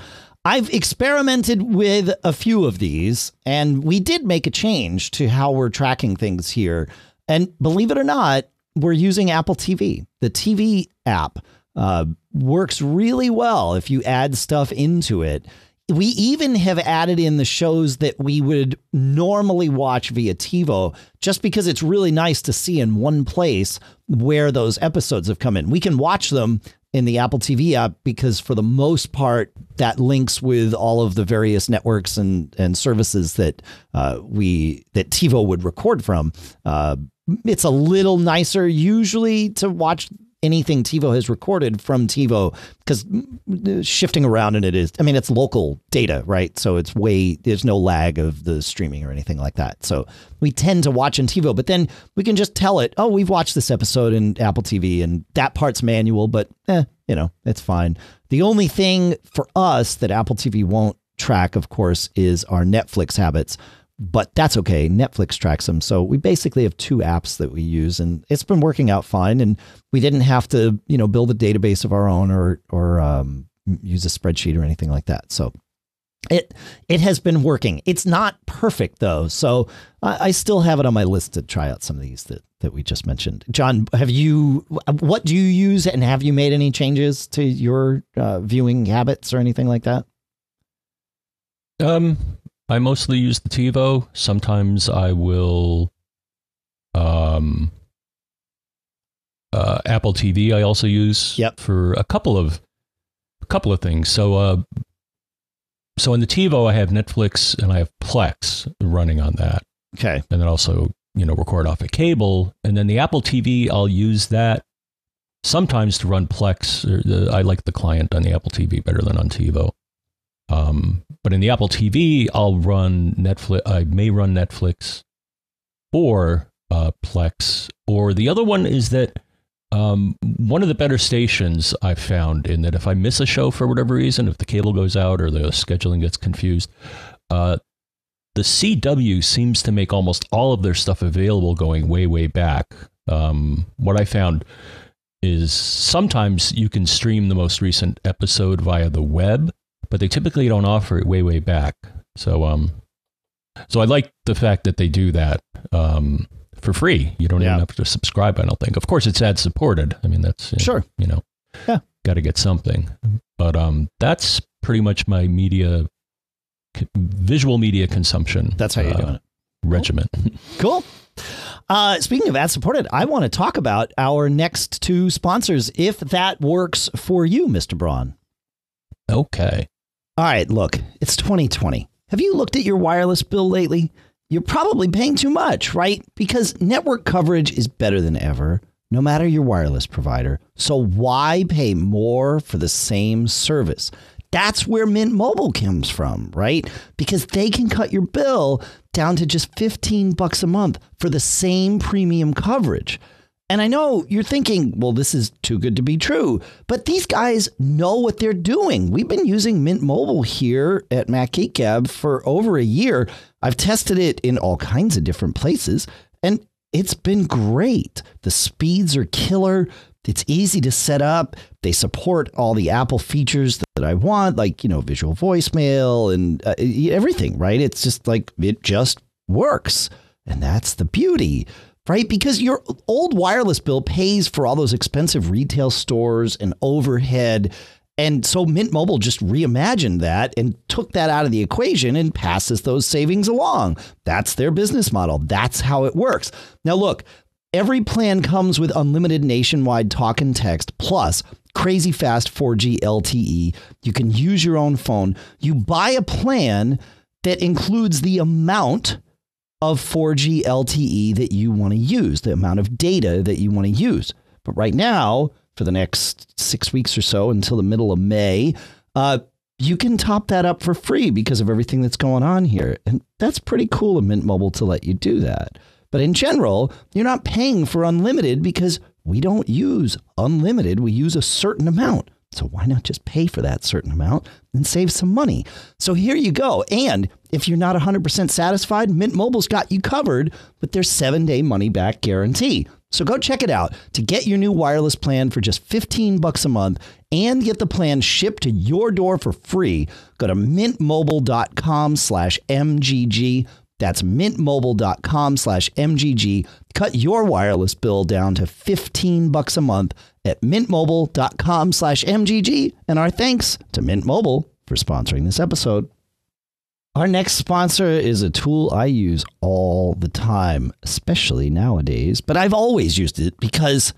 I've experimented with a few of these, and we did make a change to how we're tracking things here. And believe it or not, we're using Apple TV. The TV app uh, works really well if you add stuff into it. We even have added in the shows that we would normally watch via TiVo just because it's really nice to see in one place where those episodes have come in. We can watch them in the Apple TV app because for the most part that links with all of the various networks and and services that uh, we that TiVo would record from. Uh, it's a little nicer usually to watch anything TiVo has recorded from TiVo because shifting around in it is, I mean, it's local data, right? So it's way, there's no lag of the streaming or anything like that. So we tend to watch in TiVo, but then we can just tell it, oh, we've watched this episode in Apple TV and that part's manual, but eh, you know, it's fine. The only thing for us that Apple TV won't track, of course, is our Netflix habits but that's okay. Netflix tracks them. So we basically have two apps that we use and it's been working out fine. And we didn't have to, you know, build a database of our own or, or um, use a spreadsheet or anything like that. So it, it has been working. It's not perfect though. So I, I still have it on my list to try out some of these that, that we just mentioned. John, have you, what do you use and have you made any changes to your uh, viewing habits or anything like that? Um, I mostly use the TiVo. Sometimes I will um, uh, Apple TV. I also use yep. for a couple of a couple of things. So uh, so in the TiVo, I have Netflix and I have Plex running on that. Okay, and then also you know record off a cable, and then the Apple TV, I'll use that sometimes to run Plex. The, I like the client on the Apple TV better than on TiVo. Um, but in the Apple TV, I'll run Netflix. I may run Netflix or uh, Plex. Or the other one is that um, one of the better stations I've found in that if I miss a show for whatever reason, if the cable goes out or the scheduling gets confused, uh, the CW seems to make almost all of their stuff available going way, way back. Um, what I found is sometimes you can stream the most recent episode via the web, but they typically don't offer it way way back. So um, so I like the fact that they do that um for free. You don't yeah. even have to subscribe. I don't think. Of course, it's ad supported. I mean, that's sure. You know, yeah, got to get something. But um, that's pretty much my media, visual media consumption. That's how you're uh, doing it. Regiment. Cool. Uh, speaking of ad supported, I want to talk about our next two sponsors, if that works for you, Mr. Braun. Okay. All right, look, it's 2020. Have you looked at your wireless bill lately? You're probably paying too much, right? Because network coverage is better than ever, no matter your wireless provider. So why pay more for the same service? That's where Mint Mobile comes from, right? Because they can cut your bill down to just 15 bucks a month for the same premium coverage. And I know you're thinking, well, this is too good to be true, but these guys know what they're doing. We've been using Mint Mobile here at Mac Geek Gab for over a year. I've tested it in all kinds of different places, and it's been great. The speeds are killer. It's easy to set up. They support all the Apple features that I want, like, you know, visual voicemail and uh, everything, right? It's just like, it just works. And that's the beauty right? Because your old wireless bill pays for all those expensive retail stores and overhead. And so Mint Mobile just reimagined that and took that out of the equation and passes those savings along. That's their business model. That's how it works. Now, look, every plan comes with unlimited nationwide talk and text, plus crazy fast 4G LTE. You can use your own phone. You buy a plan that includes the amount of 4G LTE that you want to use, the amount of data that you want to use. But right now, for the next six weeks or so until the middle of May, uh, you can top that up for free because of everything that's going on here. And that's pretty cool of Mint Mobile to let you do that. But in general, you're not paying for unlimited because we don't use unlimited. We use a certain amount. So why not just pay for that certain amount and save some money? So here you go. And if you're not 100% satisfied, Mint Mobile's got you covered with their seven day money back guarantee. So go check it out to get your new wireless plan for just 15 bucks a month and get the plan shipped to your door for free. Go to mintmobile.com slash MGG. That's mintmobile.com slash MGG. Cut your wireless bill down to 15 bucks a month at mintmobile.com slash MGG. And our thanks to Mint Mobile for sponsoring this episode. Our next sponsor is a tool I use all the time, especially nowadays, but I've always used it because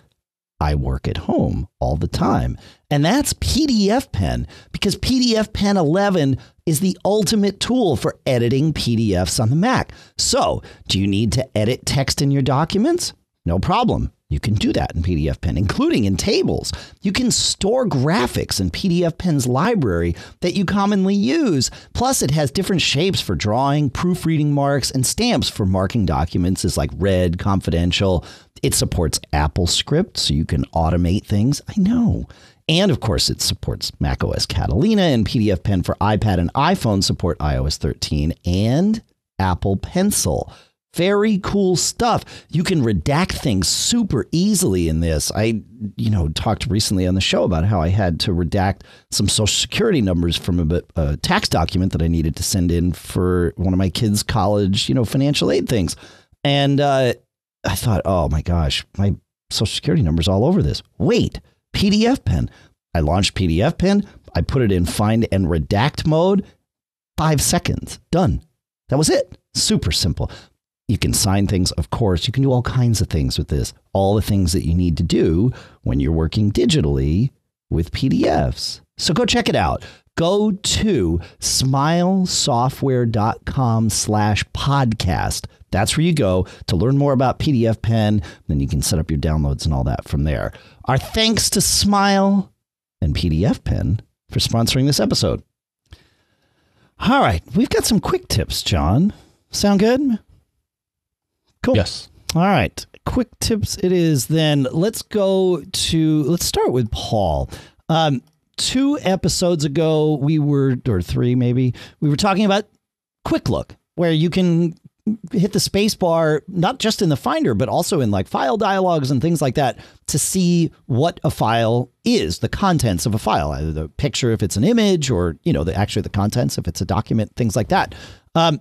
I work at home all the time. And that's PDF Pen because PDF Pen 11 is the ultimate tool for editing PDFs on the Mac. So, do you need to edit text in your documents? No problem. You can do that in PDF Pen, including in tables. You can store graphics in PDF Pen's library that you commonly use. Plus, it has different shapes for drawing, proofreading marks, and stamps for marking documents as like red, confidential. It supports AppleScript, so you can automate things. I know. And of course, it supports macOS Catalina and PDF Pen for iPad and iPhone support iOS 13 and Apple Pencil. Very cool stuff. You can redact things super easily in this. I, you know, talked recently on the show about how I had to redact some social security numbers from a, a tax document that I needed to send in for one of my kids' college, you know, financial aid things. And uh, I thought, oh my gosh, my social security number's all over this. Wait, PDF pen. I launched PDF pen. I put it in find and redact mode. Five seconds. Done. That was it. Super simple. You can sign things, of course. You can do all kinds of things with this. All the things that you need to do when you're working digitally with PDFs. So go check it out. Go to smilesoftware.com slash podcast. That's where you go to learn more about PDF Pen. Then you can set up your downloads and all that from there. Our thanks to Smile and PDF Pen for sponsoring this episode. All right, we've got some quick tips, John. Sound good? Cool. Yes. All right. Quick tips it is then. Let's go to, let's start with Paul. Um, two episodes ago, we were, or three maybe, we were talking about Quick Look, where you can hit the space bar, not just in the Finder, but also in like file dialogues and things like that to see what a file is, the contents of a file, either the picture if it's an image or, you know, the actually the contents if it's a document, things like that. Um,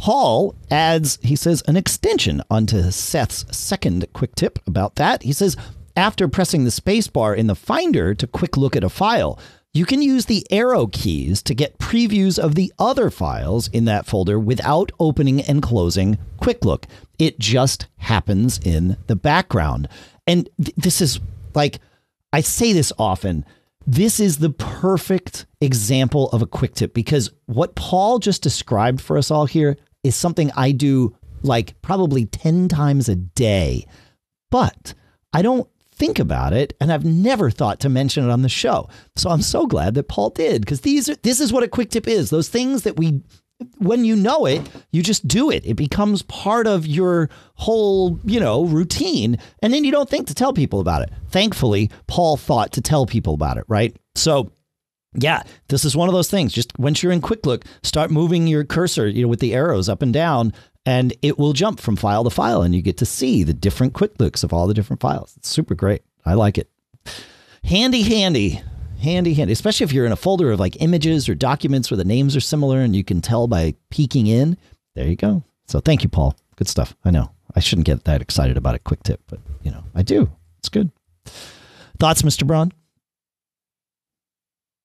Paul adds, he says, an extension onto Seth's second quick tip about that. He says, after pressing the spacebar in the Finder to quick look at a file, you can use the arrow keys to get previews of the other files in that folder without opening and closing Quick Look. It just happens in the background. And th- this is like, I say this often. This is the perfect example of a quick tip because what Paul just described for us all here is something I do like probably 10 times a day. But I don't think about it and I've never thought to mention it on the show. So I'm so glad that Paul did because these are this is what a quick tip is. Those things that we when you know it, you just do it. It becomes part of your whole, you know, routine and then you don't think to tell people about it. Thankfully, Paul thought to tell people about it, right? So yeah, this is one of those things. Just once you're in Quick Look, start moving your cursor, you know, with the arrows up and down, and it will jump from file to file, and you get to see the different Quick Looks of all the different files. It's super great. I like it. Handy, handy, handy, handy. Especially if you're in a folder of like images or documents where the names are similar, and you can tell by peeking in. There you go. So thank you, Paul. Good stuff. I know I shouldn't get that excited about a quick tip, but you know I do. It's good. Thoughts, Mr. Braun?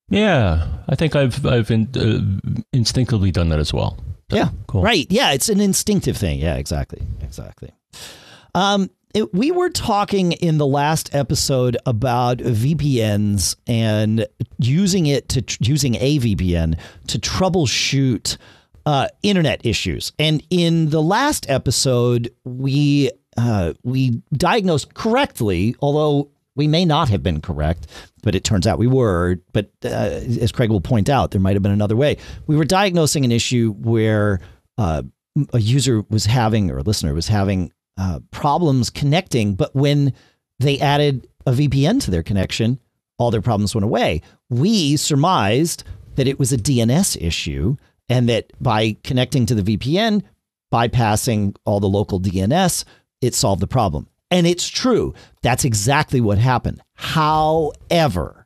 Yeah, I think I've I've in, uh, instinctively done that as well. So, yeah, cool. Right. Yeah, it's an instinctive thing. Yeah, exactly, exactly. Um, it, we were talking in the last episode about VPNs and using it to using a VPN to troubleshoot uh, internet issues. And in the last episode, we uh, we diagnosed correctly, although we may not have been correct, but it turns out we were. But uh, as Craig will point out, there might have been another way. We were diagnosing an issue where uh, a user was having, or a listener was having uh, problems connecting, but when they added a VPN to their connection, all their problems went away. We surmised that it was a DNS issue and that by connecting to the VPN, bypassing all the local DNS, it solved the problem. And it's true. That's exactly what happened. However,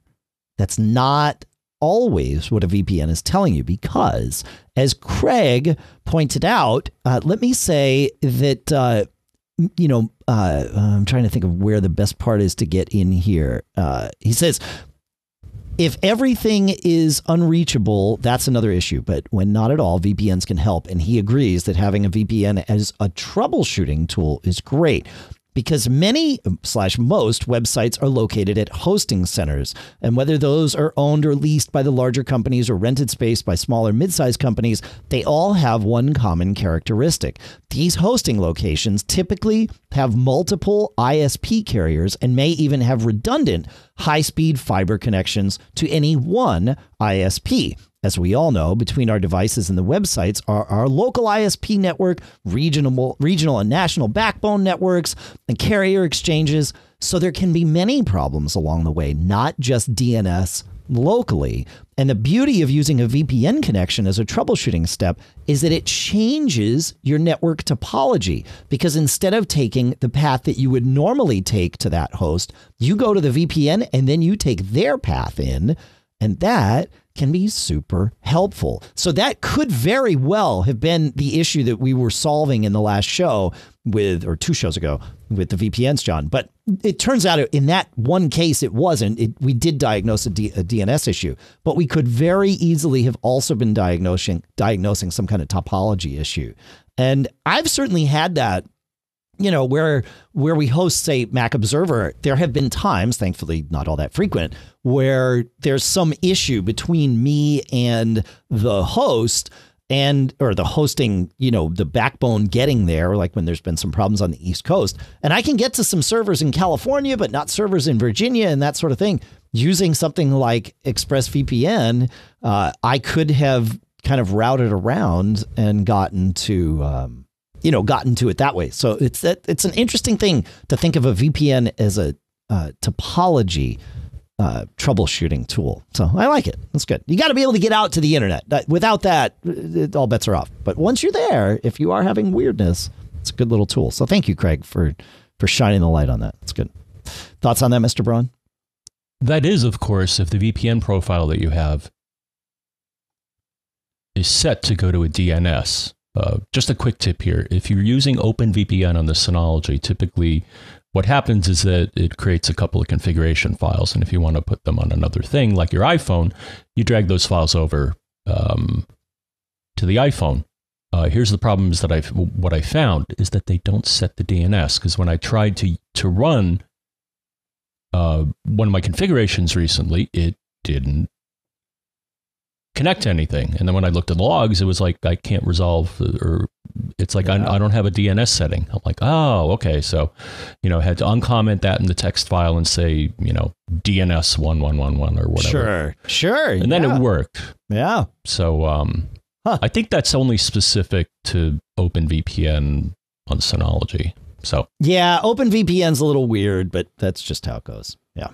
that's not always what a VPN is telling you because, as Craig pointed out, uh, let me say that, uh, you know, uh, I'm trying to think of where the best part is to get in here. Uh, he says, if everything is unreachable, that's another issue. But when not at all, VPNs can help. And he agrees that having a VPN as a troubleshooting tool is great because many slash most websites are located at hosting centers. And whether those are owned or leased by the larger companies or rented space by smaller mid-sized companies they all have one common characteristic. These hosting locations typically have multiple isp carriers and may even have redundant high-speed fiber connections to any one isp as we all know, between our devices and the websites are our local ISP network, regional, regional and national backbone networks, and carrier exchanges. So there can be many problems along the way, not just DNS locally. And the beauty of using a VPN connection as a troubleshooting step is that it changes your network topology because instead of taking the path that you would normally take to that host, you go to the VPN and then you take their path in. And that can be super helpful. So that could very well have been the issue that we were solving in the last show with, or two shows ago with the VPNs, John. But it turns out in that one case, it wasn't. It, we did diagnose a, D, a DNS issue, but we could very easily have also been diagnosing diagnosing some kind of topology issue. And I've certainly had that you know where where we host say mac observer there have been times thankfully not all that frequent where there's some issue between me and the host and or the hosting you know the backbone getting there like when there's been some problems on the east coast. And i can get to some servers in california but not servers in virginia and that sort of thing. Using something like expressvpn uh, i could have kind of routed around and gotten to um, you know, gotten to it that way. So it's it's an interesting thing to think of a VPN as a uh, topology uh, troubleshooting tool. So I like it. That's good. You got to be able to get out to the internet. Without that, it, all bets are off. But once you're there, if you are having weirdness, it's a good little tool. So thank you, Craig, for for shining the light on that. It's good. Thoughts on that, Mr. Braun? That is, of course, if the VPN profile that you have is set to go to a DNS uh, just a quick tip here. If you're using OpenVPN on the Synology, typically what happens is that it creates a couple of configuration files. And if you want to put them on another thing, like your iPhone, you drag those files over um, to the iPhone. Uh, here's the problems that I what I found is that they don't set the DNS because when I tried to to run uh, one of my configurations recently, it didn't connect to anything. And then when I looked at the logs, it was like I can't resolve, or it's like yeah. I, I, don't have a DNS setting. I'm like, oh, okay. So, you know, had to uncomment that in the text file and say, you know, DNS one one one one or whatever. Sure, sure. And then it worked. Yeah. So, um, huh. I think that's only specific to OpenVPN on Synology. So yeah, OpenVPN's a little weird, but that's just how it goes. Yeah.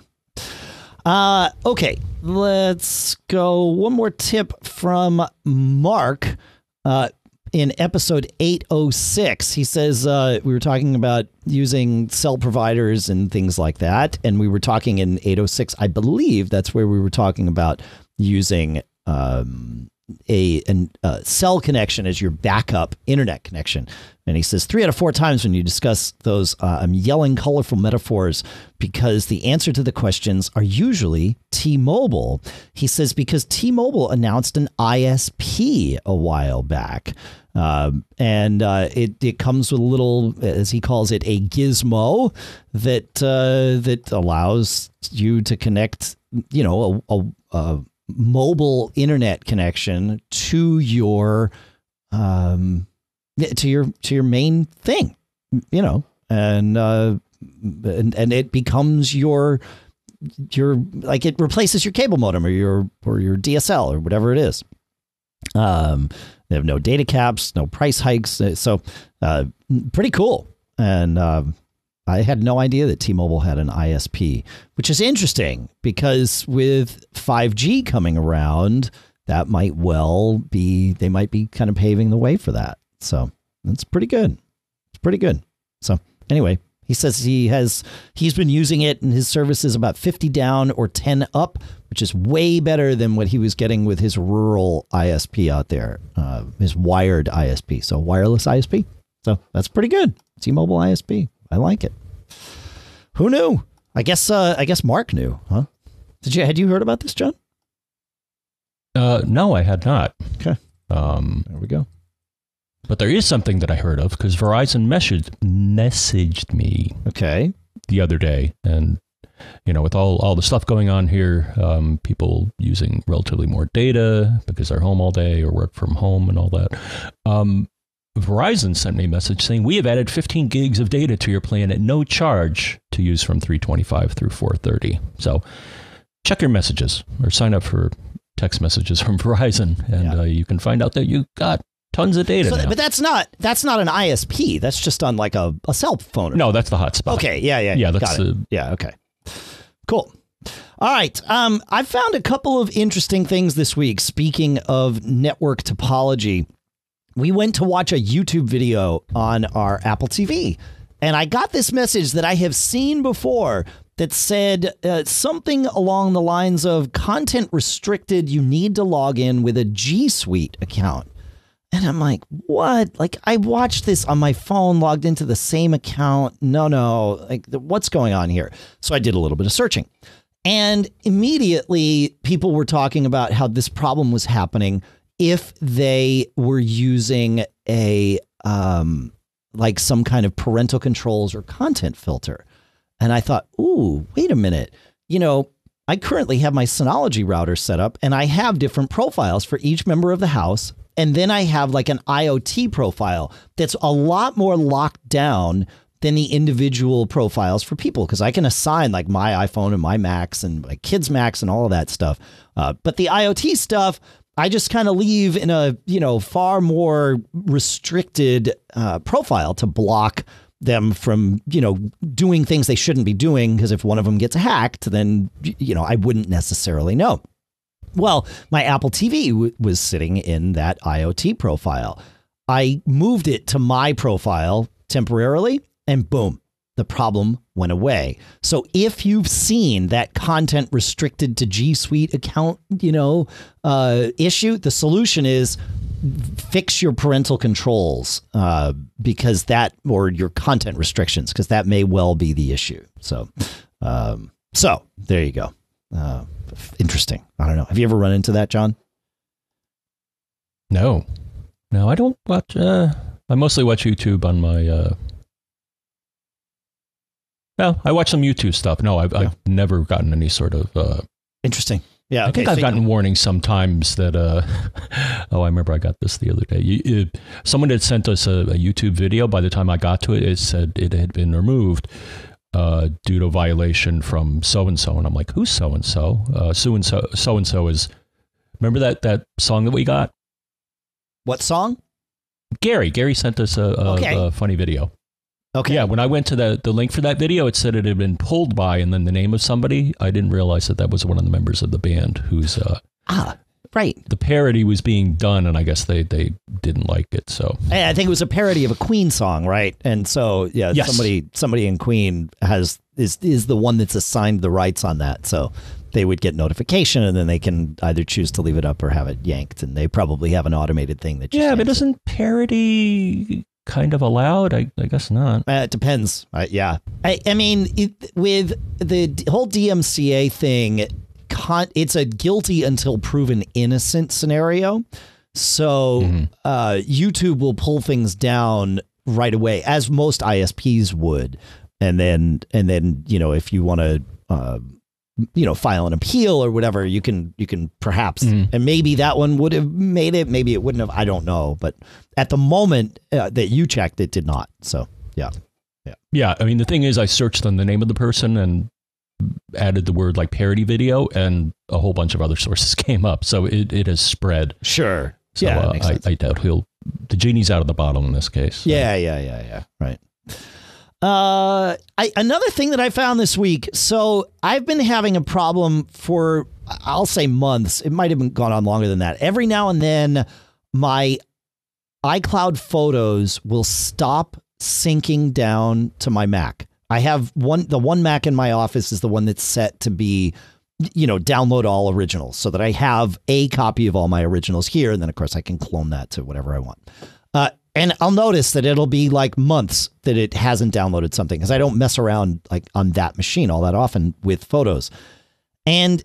Uh, okay, let's go. One more tip from Mark. Uh, in episode 806, he says uh, we were talking about using cell providers and things like that. And we were talking in 806, I believe that's where we were talking about using um, a, a uh, cell connection as your backup internet connection. And he says three out of four times when you discuss those, uh, I'm yelling colorful metaphors because the answer to the questions are usually T-Mobile. He says because T-Mobile announced an ISP a while back. Um, and uh, it, it comes with a little, as he calls it, a gizmo that uh, that allows you to connect, you know, a, a, a mobile internet connection to your um, to your to your main thing, you know, and uh, and and it becomes your your like it replaces your cable modem or your or your DSL or whatever it is. Um, they have no data caps, no price hikes, so uh, pretty cool. And um, I had no idea that T-Mobile had an ISP, which is interesting because with 5G coming around, that might well be they might be kind of paving the way for that. So that's pretty good. It's pretty good. So anyway, He says he has he's been using it and his service is about 50 down or 10 up, which is way better than what he was getting with his rural ISP out there, uh, his wired ISP, so wireless ISP. So that's pretty good. T-Mobile ISP. I like it. Who knew? I guess uh, I guess Mark knew, huh? Did you had you heard about this, John? Uh, no, I had not. Okay. Um, There we go. but there is something that I heard of because Verizon messaged messaged me Okay. the other day, and you know, with all all the stuff going on here, um, people using relatively more data because they're home all day or work from home and all that. Um, Verizon sent me a message saying we have added 15 gigs of data to your plan at no charge to use from 325 through 430. So check your messages or sign up for text messages from Verizon, and Yeah. uh, you can find out that you got tons of data. So, but that's not that's not an ISP. That's just on like a, a cell phone. or no, that's the hotspot. Okay, yeah, yeah, Yeah, got that's it. the- yeah, okay, cool. All right, um, I found a couple of interesting things this week. Speaking of network topology, we went to watch a YouTube video on our Apple TV, and I got this message that I have seen before that said uh, something along the lines of content restricted. You need to log in with a G Suite account. And I'm like, what? Like, I watched this on my phone, logged into the same account. No, no. Like, what's going on here? So I did a little bit of searching. And immediately, people were talking about how this problem was happening if they were using a, um, like some kind of parental controls or content filter. And I thought, ooh, wait a minute. You know, I currently have my Synology router set up and I have different profiles for each member of the house. And then I have like an IoT profile that's a lot more locked down than the individual profiles for people because I can assign like my iPhone and my Macs and my kids' Macs and all of that stuff. Uh, but the IoT stuff, I just kind of leave in a you know far more restricted uh, profile to block them from you know doing things they shouldn't be doing because if one of them gets hacked, then you know I wouldn't necessarily know. Well, my Apple TV was sitting in that IoT profile. I moved it to my profile temporarily, and boom, the problem went away. So if you've seen that content restricted to G Suite account, you know, uh, issue, the solution is fix your parental controls uh, because that or your content restrictions because that may well be the issue. So, um, so there you go. Uh, interesting. I don't know. Have you ever run into that, John? No, no, I don't watch. Uh, I mostly watch YouTube on my. Uh, well, I watch some YouTube stuff. No, I've, I've never gotten any sort of. Uh, Interesting. Yeah. I think I've gotten warnings sometimes that. Uh, oh, I remember I got this the other day. You, it, someone had sent us a, a YouTube video. By the time I got to it, it said it had been removed uh, due to violation from so and so, and I'm like, who's so and so? So and so, so and so is. Remember that that song that we got? what song? Gary. Gary sent us a, a, Okay. a funny video. Okay. Yeah, when I went to the, the link for that video, it said it had been pulled by and then the name of somebody. I didn't realize that that was one of the members of the band who's uh, Ah, right. the parody was being done, and I guess they, they didn't like it. So I I think it was a parody of a Queen song, right? And so, yeah, Yes. somebody somebody in Queen has is is the one that's assigned the rights on that. So they would get notification, and then they can either choose to leave it up or have it yanked. And they probably have an automated thing that just yeah, but yanks it. parody kind of allowed? I, I guess not. Uh, it depends. Uh, yeah. I, I mean, it, with the d- whole DMCA thing, con- it's a guilty until proven innocent scenario. So uh, YouTube will pull things down right away, as most ISPs would, and then and then you know if you want to. You know, file an appeal or whatever, you can you can perhaps, and maybe that one would have made it, maybe it wouldn't have. I don't know, but at the moment uh, that you checked, it did not. So yeah. Yeah, yeah I mean, the thing is, I searched on the name of the person and added the word like parody video, and a whole bunch of other sources came up. So it, it has spread. Sure. So yeah, uh, I. I doubt he'll. The genie's out of the bottle in this case. yeah, yeah, yeah, yeah. Right. Uh, I another thing that I found this week. So I've been having a problem for I'll say months. It might have been gone on longer than that. Every now and then, my iCloud photos will stop syncing down to my Mac. I have one the one Mac in my office is the one that's set to be you know, download all originals so that I have a copy of all my originals here. And then, of course, I can clone that to whatever I want. And I'll notice that it'll be like months that it hasn't downloaded something because I don't mess around like on that machine all that often with photos. And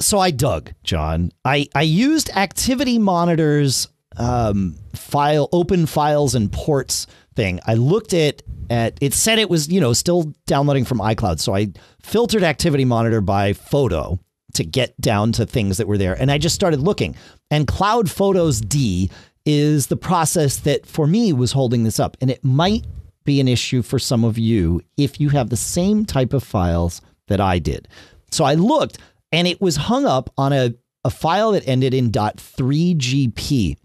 so I dug, John. I, I used Activity Monitor's um, file, open files and ports thing. I looked at at it said it was, you know, still downloading from iCloud. So I filtered Activity Monitor by photo to get down to things that were there. And I just started looking. And Cloud Photos D is the process that for me was holding this up. And it might be an issue for some of you if you have the same type of files that I did. So I looked and it was hung up on a, a file that ended in .3gp.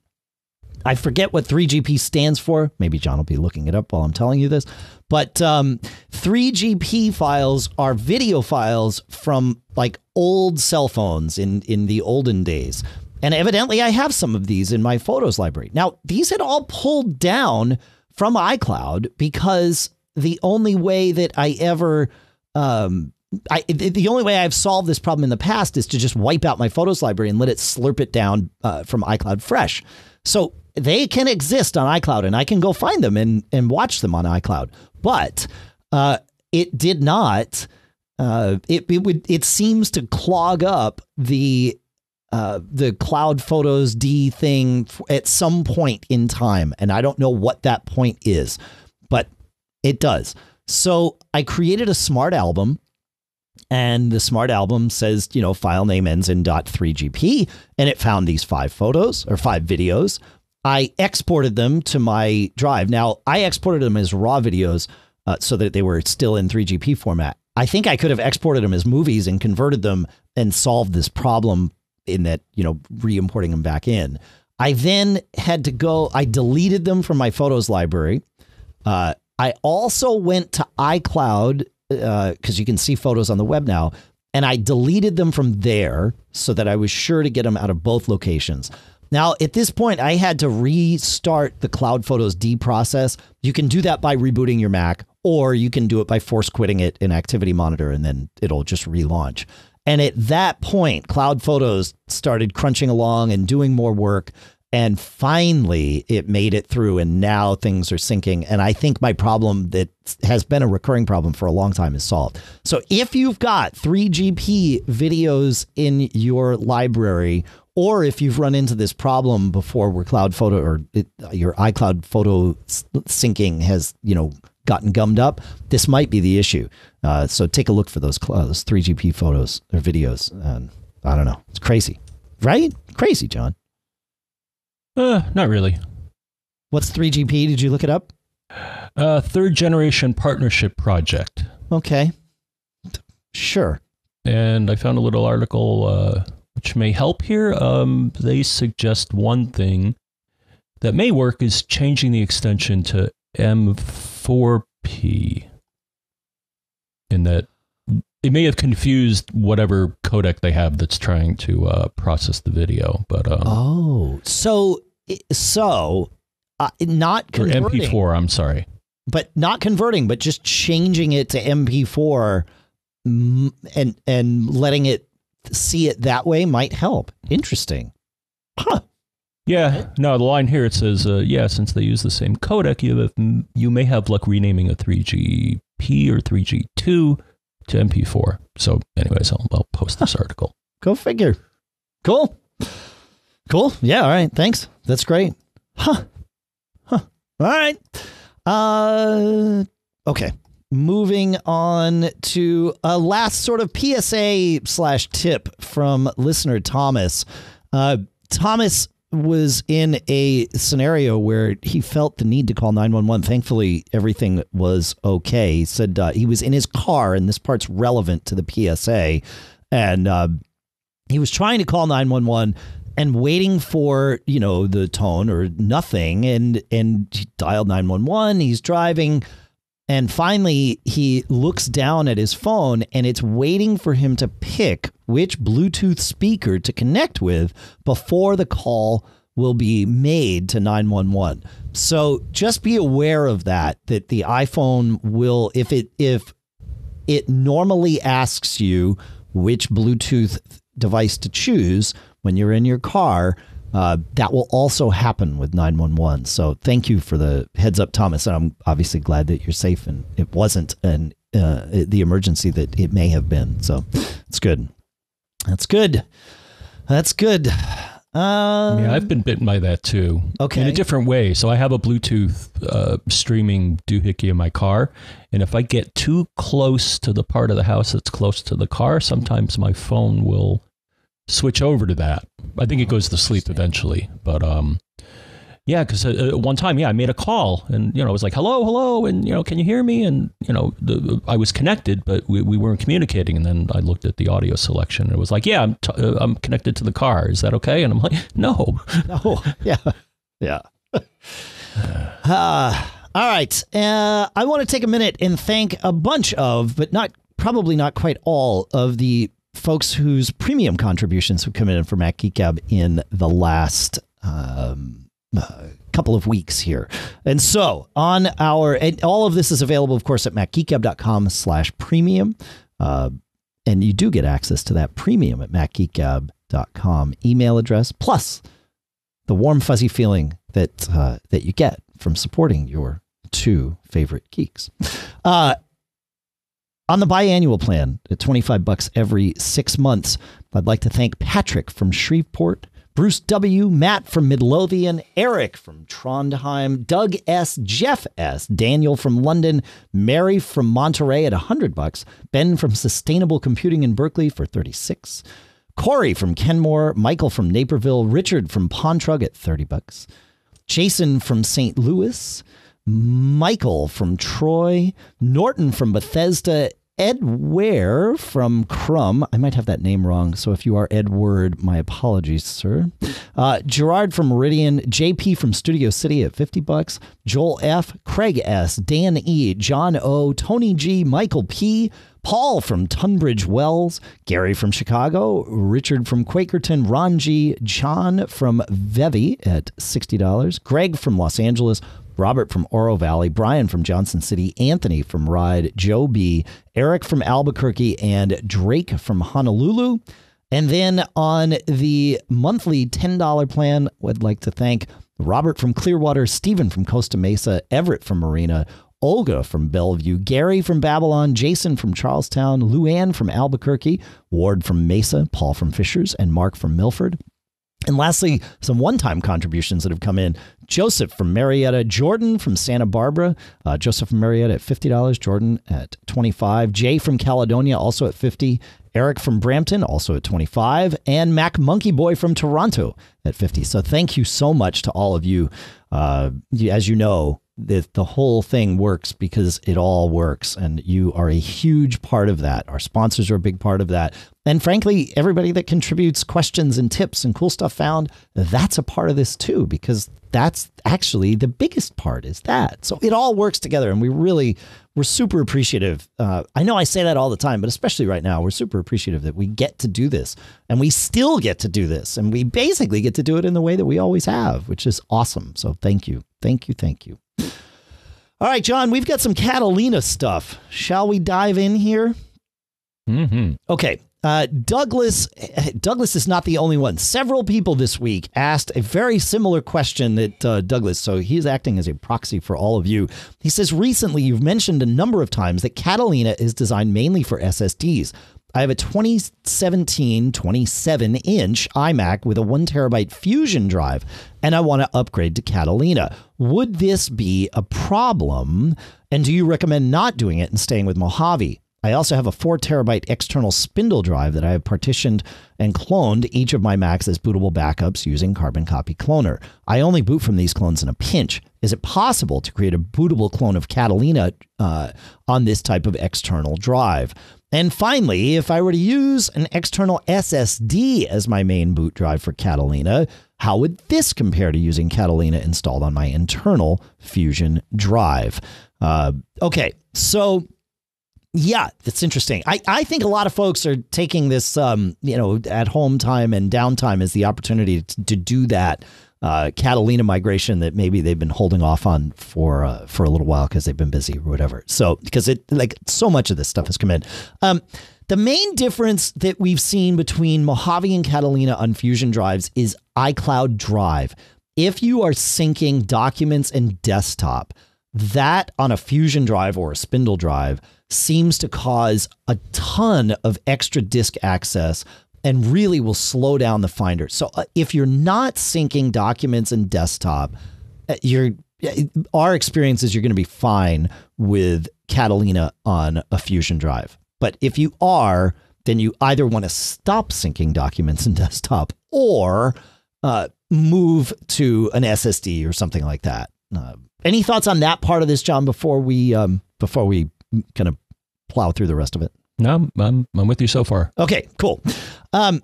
I forget what 3GP stands for. Maybe John will be looking it up while I'm telling you this. But um, 3GP files are video files from like old cell phones in, in the olden days. And evidently, I have some of these in my photos library. Now, these had all pulled down from iCloud because the only way that I ever um, I, the only way I've solved this problem in the past is to just wipe out my photos library and let it slurp it down uh, from iCloud Fresh. So they can exist on iCloud and I can go find them and, and watch them on iCloud. But uh, it did not. Uh, it it would it seems to clog up the uh, the cloud photos D thing at some point in time, and I don't know what that point is, but it does. So I created a smart album, and the smart album says you know file name ends in .3gp, and it found these five photos or five videos I exported them to my drive. Now, I exported them as raw videos uh, so that they were still in 3GP format. I think I could have exported them as movies and converted them and solved this problem in that, you know, re importing them back in. I then had to go, I deleted them from my photos library. Uh, I also went to iCloud because uh, you can see photos on the web now, and I deleted them from there so that I was sure to get them out of both locations. Now, at this point, I had to restart the Cloud Photos D process. You can do that by rebooting your Mac, or you can do it by force quitting it in Activity Monitor, and then it'll just relaunch. And at that point, Cloud Photos started crunching along and doing more work. And finally, it made it through, and now things are syncing. And I think my problem that has been a recurring problem for a long time is solved. So if you've got 3GP videos in your library or if you've run into this problem before where cloud photo or it, your iCloud photo syncing has, you know, gotten gummed up, this might be the issue. Uh, so take a look for those, uh, those 3GP photos or videos. And I don't know. It's crazy, right? Crazy, John. Uh, not really. What's 3GP? Did you look it up? Uh, third generation partnership project. Okay. Sure. And I found a little article uh, which may help here. Um, they suggest one thing that may work is changing the extension to M4P. In that it may have confused whatever codec they have that's trying to uh, process the video. But um, oh, so so uh, not converting. MP4. I'm sorry, but not converting, but just changing it to MP4 and and letting it see it that way might help. Interesting. Huh. Yeah, no, the line here it says, uh, yeah, since they use the same codec, you have, you may have luck renaming a 3GP or 3G2 to MP4. So, anyways, I'll, I'll post this article. Go figure. Cool. Cool. Yeah. All right. Thanks. That's great. Huh. Huh. All right. Uh. Okay moving on to a last sort of PSA slash tip from listener Thomas. Uh, Thomas was in a scenario where he felt the need to call 911. Thankfully, everything was okay. He said uh, he was in his car, and this part's relevant to the PSA. And uh, he was trying to call 911 and waiting for, you know, the tone or nothing. And, and he dialed 911. He's driving and finally, he looks down at his phone and it's waiting for him to pick which Bluetooth speaker to connect with before the call will be made to 911. So just be aware of that that the iPhone will if it if it normally asks you which Bluetooth device to choose when you're in your car, uh, that will also happen with 911. So thank you for the heads up, Thomas. And I'm obviously glad that you're safe and it wasn't an uh, the emergency that it may have been. So it's good. That's good. That's good. Uh, yeah, I've been bitten by that too. Okay. In a different way. So I have a Bluetooth uh, streaming doohickey in my car. And if I get too close to the part of the house that's close to the car, sometimes my phone will switch over to that. I think it goes to sleep eventually. But um, yeah, because uh, uh, one time, yeah, I made a call and, you know, I was like, hello, hello. And, you know, can you hear me? And, you know, the, I was connected, but we, we weren't communicating. And then I looked at the audio selection and it was like, yeah, I'm, t- uh, I'm connected to the car. Is that okay? And I'm like, no. No. Yeah. Yeah. uh, all right. Uh, I want to take a minute and thank a bunch of, but not probably not quite all of the folks whose premium contributions have come in for Mac Geek Gab in the last um, uh, couple of weeks here. And so on our, and all of this is available, of course, at macgeekgab.com slash premium. Uh, and you do get access to that premium at macgeekgab.com email address, plus the warm, fuzzy feeling that, uh, that you get from supporting your two favorite geeks. Uh, on the biannual plan at 25 bucks every six months, I'd like to thank Patrick from Shreveport, Bruce W., Matt from Midlothian, Eric from Trondheim, Doug S., Jeff S., Daniel from London, Mary from Monterey at 100 bucks, Ben from Sustainable Computing in Berkeley for 36, Corey from Kenmore, Michael from Naperville, Richard from Pontrug at 30 bucks, Jason from St. Louis, Michael from Troy, Norton from Bethesda, Ed Ware from Crumb. I might have that name wrong, so if you are Edward, my apologies, sir. Uh, Gerard from Meridian, JP from Studio City at 50 bucks, Joel F, Craig S, Dan E, John O, Tony G, Michael P, Paul from Tunbridge Wells, Gary from Chicago, Richard from Quakerton, Ron G, John from Vevi at $60, Greg from Los Angeles, Robert from Oro Valley, Brian from Johnson City, Anthony from Ride, Joe B, Eric from Albuquerque, and Drake from Honolulu. And then on the monthly $10 plan, I'd like to thank Robert from Clearwater, Stephen from Costa Mesa, Everett from Marina, Olga from Bellevue, Gary from Babylon, Jason from Charlestown, Luann from Albuquerque, Ward from Mesa, Paul from Fishers, and Mark from Milford. And lastly, some one time contributions that have come in. Joseph from Marietta, Jordan from Santa Barbara, uh, Joseph from Marietta at $50, Jordan at 25, Jay from Caledonia also at 50, Eric from Brampton also at 25, and Mac Monkey Boy from Toronto at 50. So thank you so much to all of you. Uh, as you know, the, the whole thing works because it all works and you are a huge part of that. Our sponsors are a big part of that. And frankly everybody that contributes questions and tips and cool stuff found that's a part of this too because that's actually the biggest part is that. So it all works together and we really we're super appreciative. Uh, i know i say that all the time but especially right now we're super appreciative that we get to do this and we still get to do this and we basically get to do it in the way that we always have which is awesome. So thank you. Thank you. Thank you all right, John, we've got some Catalina stuff. Shall we dive in here? Mm-hmm. Okay. Uh, Douglas Douglas is not the only one. Several people this week asked a very similar question that uh, Douglas, so he's acting as a proxy for all of you. He says recently you've mentioned a number of times that Catalina is designed mainly for SSDs. I have a 2017 27 inch iMac with a one terabyte Fusion drive, and I want to upgrade to Catalina. Would this be a problem? And do you recommend not doing it and staying with Mojave? I also have a four terabyte external spindle drive that I have partitioned and cloned each of my Macs as bootable backups using Carbon Copy Cloner. I only boot from these clones in a pinch. Is it possible to create a bootable clone of Catalina uh, on this type of external drive? And finally, if I were to use an external SSD as my main boot drive for Catalina, how would this compare to using Catalina installed on my internal Fusion drive? Uh, okay, so yeah, that's interesting. I, I think a lot of folks are taking this, um, you know, at home time and downtime as the opportunity to, to do that uh, Catalina migration that maybe they've been holding off on for uh, for a little while because they've been busy or whatever. So because it like so much of this stuff has come in. Um, the main difference that we've seen between Mojave and Catalina on Fusion drives is iCloud Drive. If you are syncing documents and desktop, that on a Fusion drive or a Spindle drive seems to cause a ton of extra disk access and really will slow down the Finder. So uh, if you're not syncing documents and desktop, uh, you're our experience is you're going to be fine with Catalina on a Fusion drive. But if you are, then you either want to stop syncing documents and desktop or uh, move to an SSD or something like that. Uh, any thoughts on that part of this, John? Before we um, before we kind of plow through the rest of it. No, I'm I'm with you so far. Okay, cool. Um,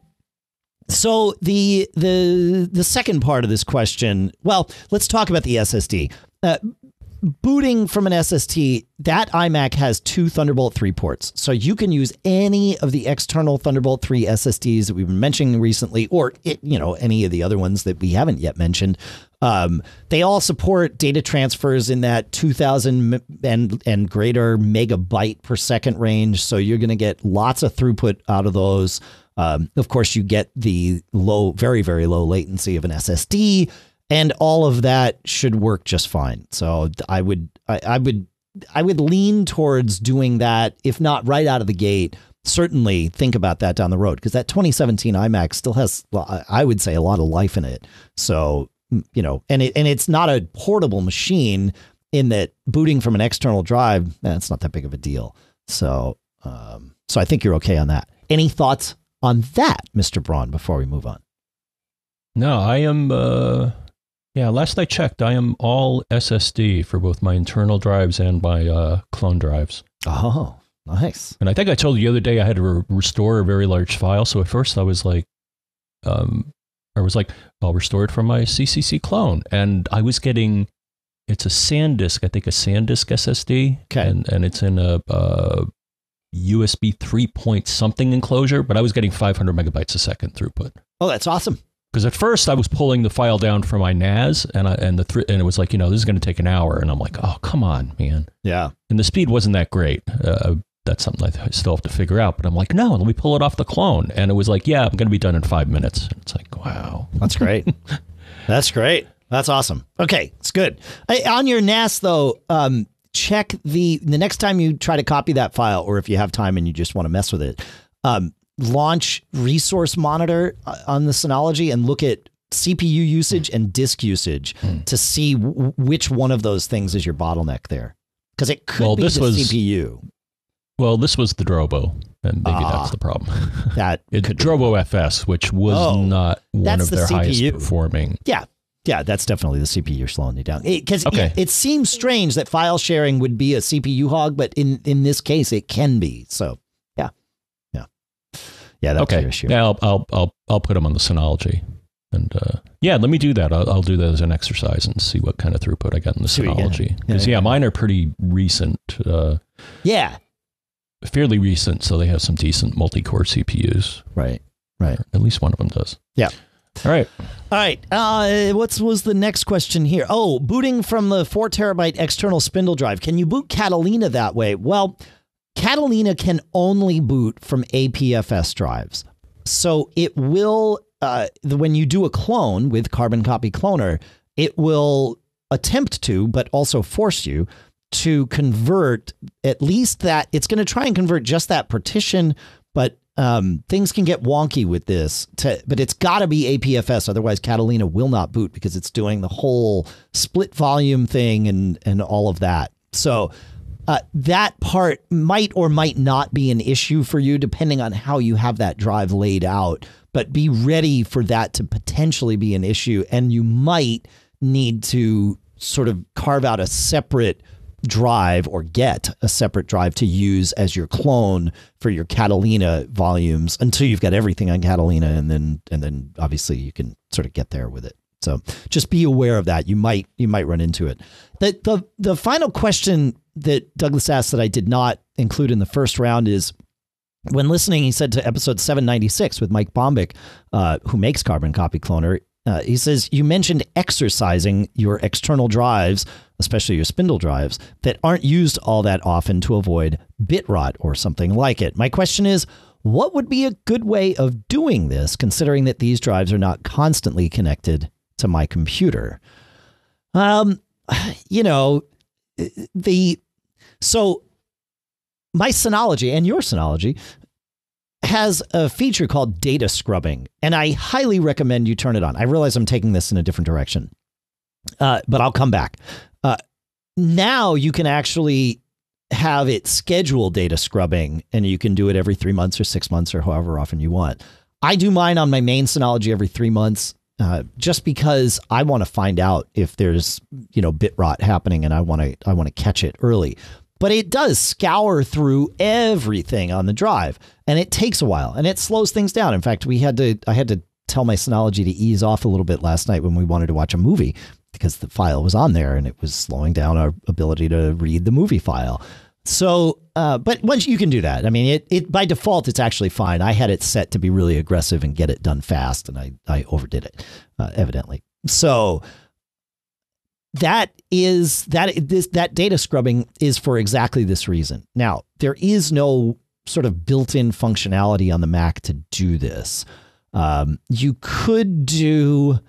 so the the the second part of this question, well, let's talk about the SSD. Uh, booting from an SSD, that iMac has two Thunderbolt 3 ports. So you can use any of the external Thunderbolt 3 SSDs that we've been mentioning recently, or it, you know any of the other ones that we haven't yet mentioned. Um, they all support data transfers in that 2000 and, and greater megabyte per second range. So you're going to get lots of throughput out of those. Um, of course, you get the low, very, very low latency of an SSD, and all of that should work just fine. So I would, I, I would, I would lean towards doing that, if not right out of the gate. Certainly think about that down the road because that 2017 iMac still has, well, I would say, a lot of life in it. So you know, and it and it's not a portable machine in that booting from an external drive, that's eh, not that big of a deal. So, um, so I think you're okay on that. Any thoughts on that, Mr. Braun, before we move on? No, I am. Uh, yeah, last I checked, I am all SSD for both my internal drives and my uh, clone drives. Oh, nice. And I think I told you the other day I had to re- restore a very large file. So at first I was like, um, I was like, I'll restore it from my CCC clone. And I was getting, it's a SanDisk, I think a SanDisk SSD. Okay. And, and it's in a, a USB 3 point something enclosure, but I was getting 500 megabytes a second throughput. Oh, that's awesome. Because at first I was pulling the file down from my NAS, and I, and the th- and it was like you know this is going to take an hour, and I'm like, oh come on, man. Yeah. And the speed wasn't that great. Uh, that's something I still have to figure out. But I'm like, no, let me pull it off the clone. And it was like, yeah, I'm going to be done in five minutes. It's like, wow. That's great. That's great. That's awesome. Okay, it's good. on your NAS though, um, check the the next time you try to copy that file, or if you have time and you just want to mess with it, um, launch Resource Monitor uh, on the Synology and look at CPU usage and disk usage mm. to see w- which one of those things is your bottleneck there. Because it could well, be the was, CPU. Well, this was the Drobo, and maybe that's ah, the problem. That it's Drobo FS, which was oh, not one of the their CPU. highest performing. Yeah, yeah, that's definitely the CPU slowing you down. Because it, okay. it, it, seems strange that file sharing would be a CPU hog, but in in this case, it can be. So, yeah. That's okay. your issue. Yeah, I'll I'll I'll, I'll put them on the Synology. And uh, yeah, let me do that. I'll, I'll, do that as an exercise and see what kind of throughput I get in the Synology. Because yeah, yeah, mine are pretty recent. Uh, yeah, fairly recent, so they have some decent multi-core CPUs. Right. Right. Or at least one of them does. Yeah. All right. All right. Uh, what was the next question here? Oh, booting from the four terabyte external spindle drive. Can you boot Catalina that way? Well, Catalina can only boot from APFS drives. So it will, uh, when you do a clone with Carbon Copy Cloner, it will attempt to, but also force you to convert at least that. It's going to try and convert just that partition, but um, things can get wonky with this. To, but it's got to be APFS, otherwise Catalina will not boot because it's doing the whole split volume thing and and all of that. So. Uh, that part might or might not be an issue for you, depending on how you have that drive laid out. But be ready for that to potentially be an issue, and you might need to sort of carve out a separate drive or get a separate drive to use as your clone for your Catalina volumes until you've got everything on Catalina and then and then obviously you can sort of get there with it. So just be aware of that. You might you might run into it. The the the final question that Douglas asked that I did not include in the first round is when listening, he said to episode 796 with Mike Bombich, uh, who makes Carbon Copy Cloner, Uh, he says, You mentioned exercising your external drives, especially your spindle drives, that aren't used all that often to avoid bit rot or something like it. My question is, what would be a good way of doing this, considering that these drives are not constantly connected to my computer? Um, you know, the so my Synology and your Synology has a feature called data scrubbing, and I highly recommend you turn it on. I realize I'm taking this in a different direction, uh, but I'll come back. Uh, now you can actually have it schedule data scrubbing, and you can do it every three months or six months or however often you want. I do mine on my main Synology every three months. Uh, just because I want to find out if there's you know bit rot happening and I want to I want to catch it early but it does scour through everything on the drive and it takes a while and it slows things down. In fact, we had to I had to tell my Synology to ease off a little bit last night when we wanted to watch a movie because the file was on there and it was slowing down our ability to read the movie file. So, uh, but once you can do that, I mean, it, it by default it's actually fine. I had it set to be really aggressive and get it done fast, and I I overdid it, uh, evidently. So, that is that this that data scrubbing is for exactly this reason. Now, there is no sort of built-in functionality on the Mac to do this. Um, you could do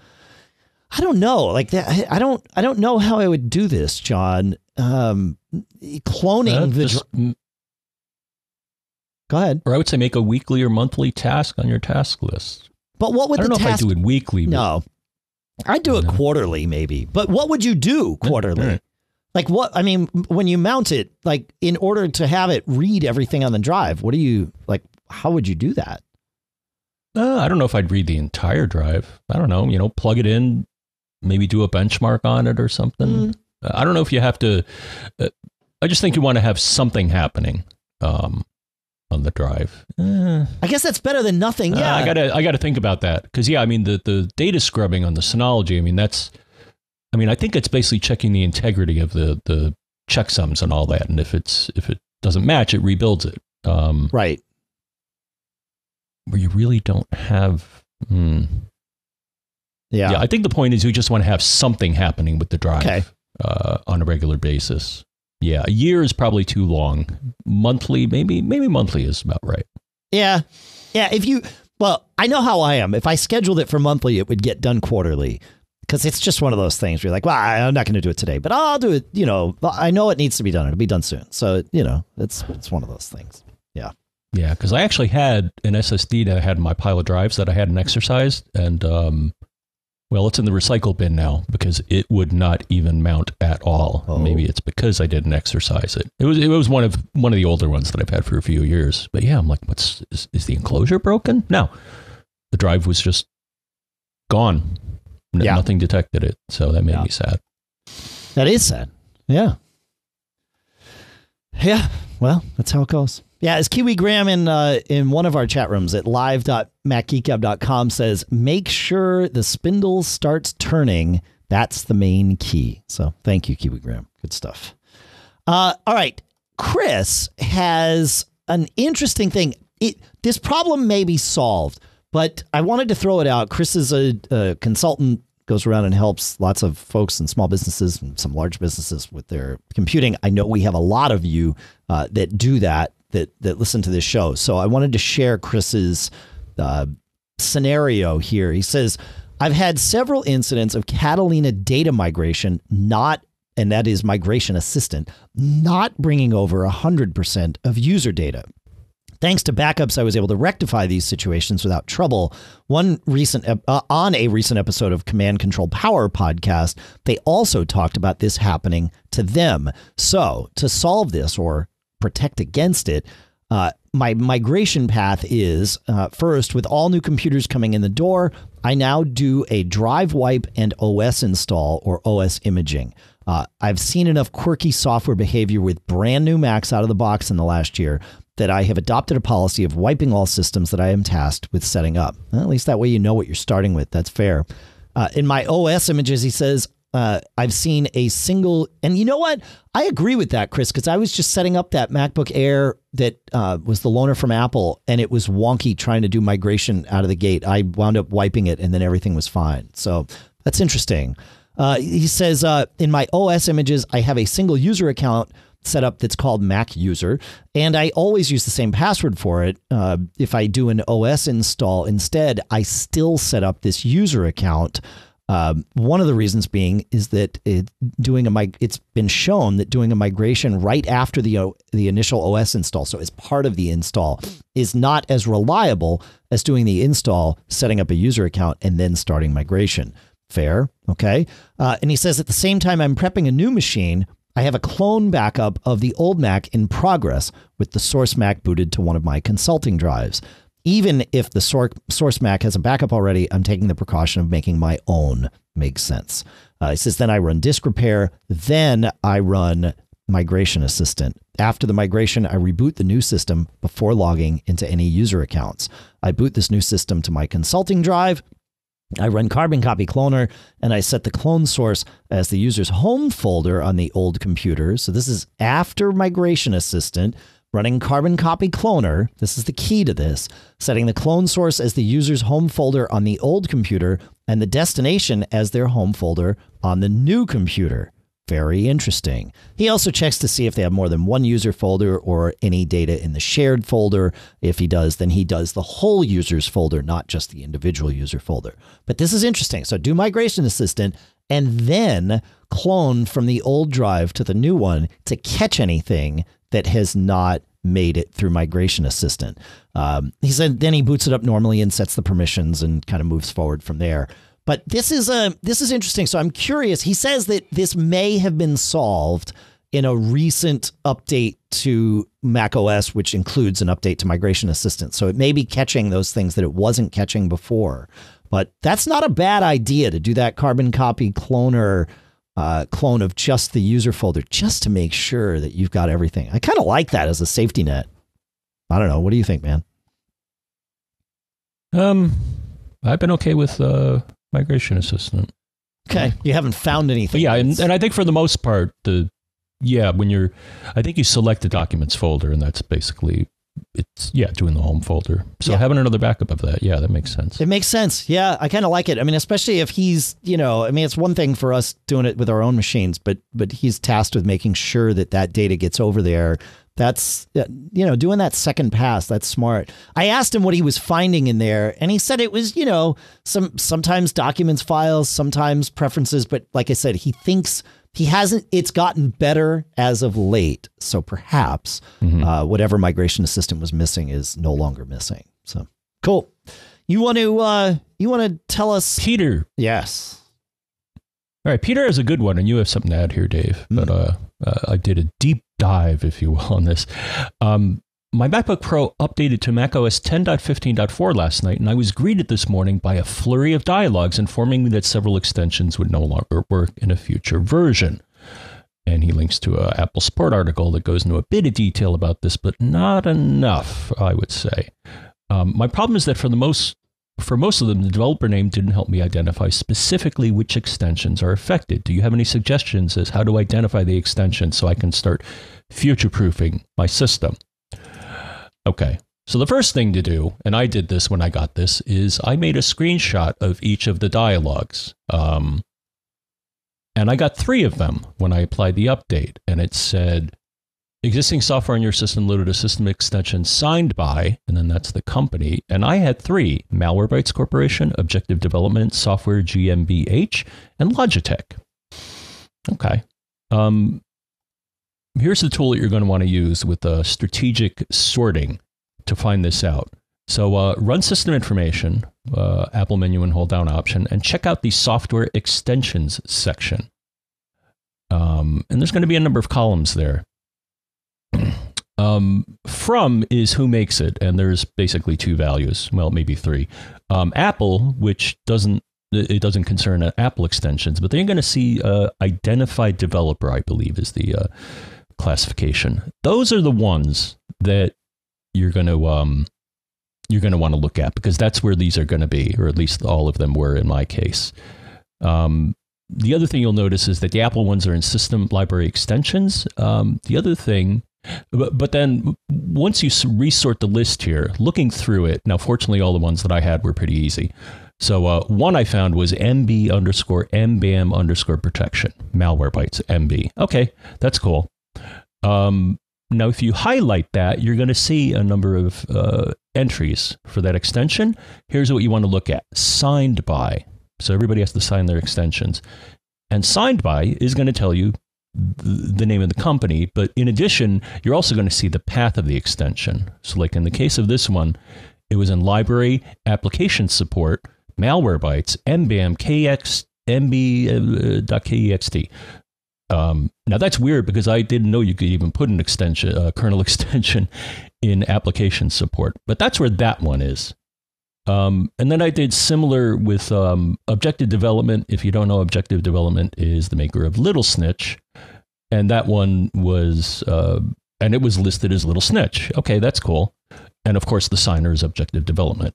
I don't know, like that I don't I don't know how I would do this, John. Um, cloning uh, the just, dr- Go ahead. Or I would say make a weekly or monthly task on your task list. But what would I don't the know task if I do it weekly. No, I'd do it quarterly, maybe. But what would you do quarterly? Right. Like what? I mean, when you mount it, like in order to have it read everything on the drive, what do you like? How would you do that? Uh, I don't know if I'd read the entire drive. I don't know. You know, plug it in, maybe do a benchmark on it or something. Mm. I don't know if you have to. Uh, I just think you want to have something happening. Um, on the drive. Uh, I guess that's better than nothing. Yeah, uh, I gotta I gotta think about that because yeah, I mean the the data scrubbing on the Synology. I mean that's, I mean I think it's basically checking the integrity of the the checksums and all that, and if it's if it doesn't match, it rebuilds it. Um, right. Where you really don't have. Hmm. Yeah. Yeah. I think the point is you just want to have something happening with the drive okay. Uh, on a regular basis. Yeah, a year is probably too long. Monthly, maybe maybe monthly is about right. Yeah. Yeah, if you well, I know how I am. If I scheduled it for monthly, it would get done quarterly because it's just one of those things where you're like, well, I'm not going to do it today, but I'll do it. You know, I know it needs to be done. It'll be done soon. So, you know, it's it's one of those things. Yeah. Yeah, because I actually had an SSD that I had in my pile of drives that I hadn't exercised, and um, well, it's in the recycle bin now because it would not even mount at all. Oh. Maybe it's because I didn't exercise it. It was it was one of one of the older ones that I've had for a few years. But yeah, I'm like, what's is, is the enclosure broken? No, the drive was just gone. N- yeah. Nothing detected it, so that made yeah. me sad. That is sad. Yeah. Yeah. Well, that's how it goes. Yeah, it's Kiwi Graham in uh, in one of our chat rooms at live.macgeekgab.com says, make sure the spindle starts turning. That's the main key. So thank you, Kiwi Graham. Good stuff. Uh, all right. Chris has an interesting thing. It, this problem may be solved, but I wanted to throw it out. Chris is a, a consultant goes around and helps lots of folks and small businesses and some large businesses with their computing. I know we have a lot of you uh, that do that that that listen to this show. So I wanted to share Chris's uh, scenario here. He says, "I've had several incidents of Catalina data migration not." And that is Migration Assistant, not bringing over 100% of user data. Thanks to backups, I was able to rectify these situations without trouble. One recent uh, on a recent episode of Command Control Power podcast, they also talked about this happening to them. So, to solve this or protect against it, uh, my migration path is uh, first, with all new computers coming in the door, I now do a drive wipe and OS install or OS imaging. Uh, I've seen enough quirky software behavior with brand new Macs out of the box in the last year that I have adopted a policy of wiping all systems that I am tasked with setting up. Well, at least that way you know what you're starting with. That's fair. Uh, in my OS images, he says, uh, I've seen a single, and you know what? I agree with that, Chris, because I was just setting up that MacBook Air that uh, was the loaner from Apple, and it was wonky trying to do migration out of the gate. I wound up wiping it, and then everything was fine. So that's interesting. Uh, he says, uh, in my OS images, I have a single user account set up that's called Mac user, and I always use the same password for it. Uh, if I do an OS install instead, I still set up this user account. Um, one of the reasons being is that it, doing a mig- it's been shown that doing a migration right after the the initial OS install, so as part of the install, is not as reliable as doing the install, setting up a user account, and then starting migration. Fair, okay. Uh, and he says at the same time I'm prepping a new machine. I have a clone backup of the old Mac in progress with the source Mac booted to one of my consulting drives even if the source Mac has a backup already, I'm taking the precaution of making my own. Makes sense. Uh, it says then I run disk repair, then I run migration assistant. After the migration, I reboot the new system before logging into any user accounts. I boot this new system to my consulting drive. I run Carbon Copy Cloner and I set the clone source as the user's home folder on the old computer. So this is after Migration Assistant running Carbon Copy Cloner, this is the key to this, setting the clone source as the user's home folder on the old computer and the destination as their home folder on the new computer. Very interesting. He also checks to see if they have more than one user folder or any data in the shared folder. If he does, then he does the whole user's folder, not just the individual user folder. But this is interesting. So do Migration Assistant and then clone from the old drive to the new one to catch anything that has not made it through Migration Assistant. Um, he said then he boots it up normally and sets the permissions and kind of moves forward from there. But this is a uh, this is interesting. So I'm curious. He says that this may have been solved in a recent update to Mac OS, which includes an update to Migration Assistant. So it may be catching those things that it wasn't catching before. But that's not a bad idea to do that carbon copy cloner uh, clone of just the user folder just to make sure that you've got everything. I kind of like that as a safety net. I don't know. What do you think, man? Um, I've been okay with uh, Migration Assistant. Okay, you haven't found anything. But yeah, and, and I think for the most part, the yeah, when you're, I think you select the documents folder, and that's basically it's yeah doing the home folder. So yeah. having another backup of that yeah that makes sense. It makes sense. Yeah i kind of like it. I mean especially if he's you know i mean it's one thing for us doing it with our own machines but but he's tasked with making sure that that data gets over there. That's uh, you know doing that second pass that's smart. I asked him what he was finding in there and he said it was you know some sometimes documents files sometimes preferences but like i said he thinks he hasn't it's gotten better as of late. So perhaps mm-hmm. uh, whatever migration assistant was missing is no longer missing. So cool. You want to uh, you want to tell us? Peter. Yes. All right peter has a good one and you have something to add here dave mm. but uh, uh, i did a deep dive if you will on this. Um, my MacBook Pro updated to macOS 10.15.4 last night, and I was greeted this morning by a flurry of dialogues informing me that several extensions would no longer work in a future version. And he links to an Apple Support article that goes into a bit of detail about this, but not enough, I would say. Um, my problem is that for the most for most of them, the developer name didn't help me identify specifically which extensions are affected. Do you have any suggestions as how to identify the extension so I can start future proofing my system? Okay. So the first thing to do, and I did this when I got this, is I made a screenshot of each of the dialogues. Um, and I got three of them when I applied the update. And it said, existing software in your system loaded a system extension signed by, and then that's the company. And I had three Malwarebytes Corporation, Objective Development Software GmbH, and Logitech. Okay. Um, here's the tool that you're going to want to use with uh, strategic sorting to find this out. So uh, run system information, uh, Apple menu and hold down option, and check out the software extensions section. Um, and there's going to be a number of columns there. um, from is who makes it, and there's basically two values. Well, maybe three. Um, Apple, which doesn't it doesn't concern Apple extensions, but then you're going to see uh, identified developer, I believe, is the uh, classification. Those are the ones that you're going to um, you're going to want to look at because that's where these are going to be, or at least all of them were in my case. Um, the other thing you'll notice is that the Apple ones are in system library extensions. Um, the other thing, but, but then once you resort the list here, looking through it, now fortunately all the ones that I had were pretty easy. So uh, one I found was MB underscore MBAM underscore protection, Malwarebytes MB. Okay, that's cool. Um, now, if you highlight that, you're going to see a number of uh, entries for that extension. Here's what you want to look at signed by. So everybody has to sign their extensions. And signed by is going to tell you the name of the company. But in addition, you're also going to see the path of the extension. So, like in the case of this one, it was in library application support, Malwarebytes, mbam, kx, mb.kext. Um, now that's weird because I didn't know you could even put an extension, uh, kernel extension, in application support. But that's where that one is. Um, and then I did similar with um, Objective Development. If you don't know, Objective Development is the maker of Little Snitch, and that one was, uh, and it was listed as Little Snitch. Okay, that's cool. And of course, the signer is Objective Development.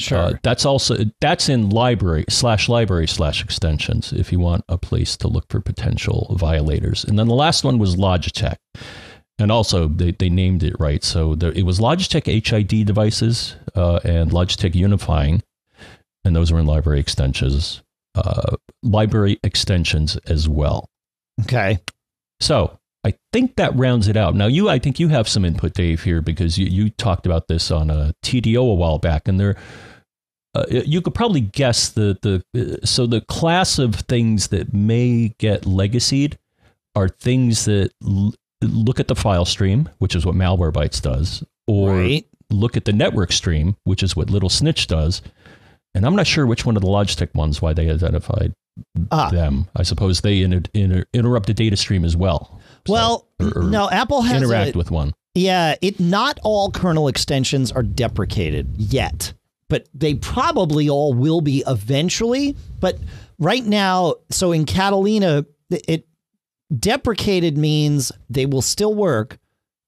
Sure. Uh, that's also that's in library slash library slash extensions if you want a place to look for potential violators. And then the last one was Logitech, and also they, they named it right. So there, it was Logitech HID devices uh, and Logitech Unifying, and those were in library extensions, uh, library extensions as well. Okay. So I think that rounds it out. Now, you, I think you have some input, Dave, here because you, you talked about this on a TDO a while back, and there, uh, you could probably guess the the uh, so the class of things that may get legacied are things that l- look at the file stream, which is what Malwarebytes does, or right. look at the network stream, which is what Little Snitch does. And I'm not sure which one of the Logitech ones why they identified ah. them. I suppose they inter- inter- interrupt the data stream as well. Well, or, or no, Apple has interact a, with one. Yeah, it not all kernel extensions are deprecated yet, but they probably all will be eventually. But right now, so in Catalina, it deprecated means they will still work.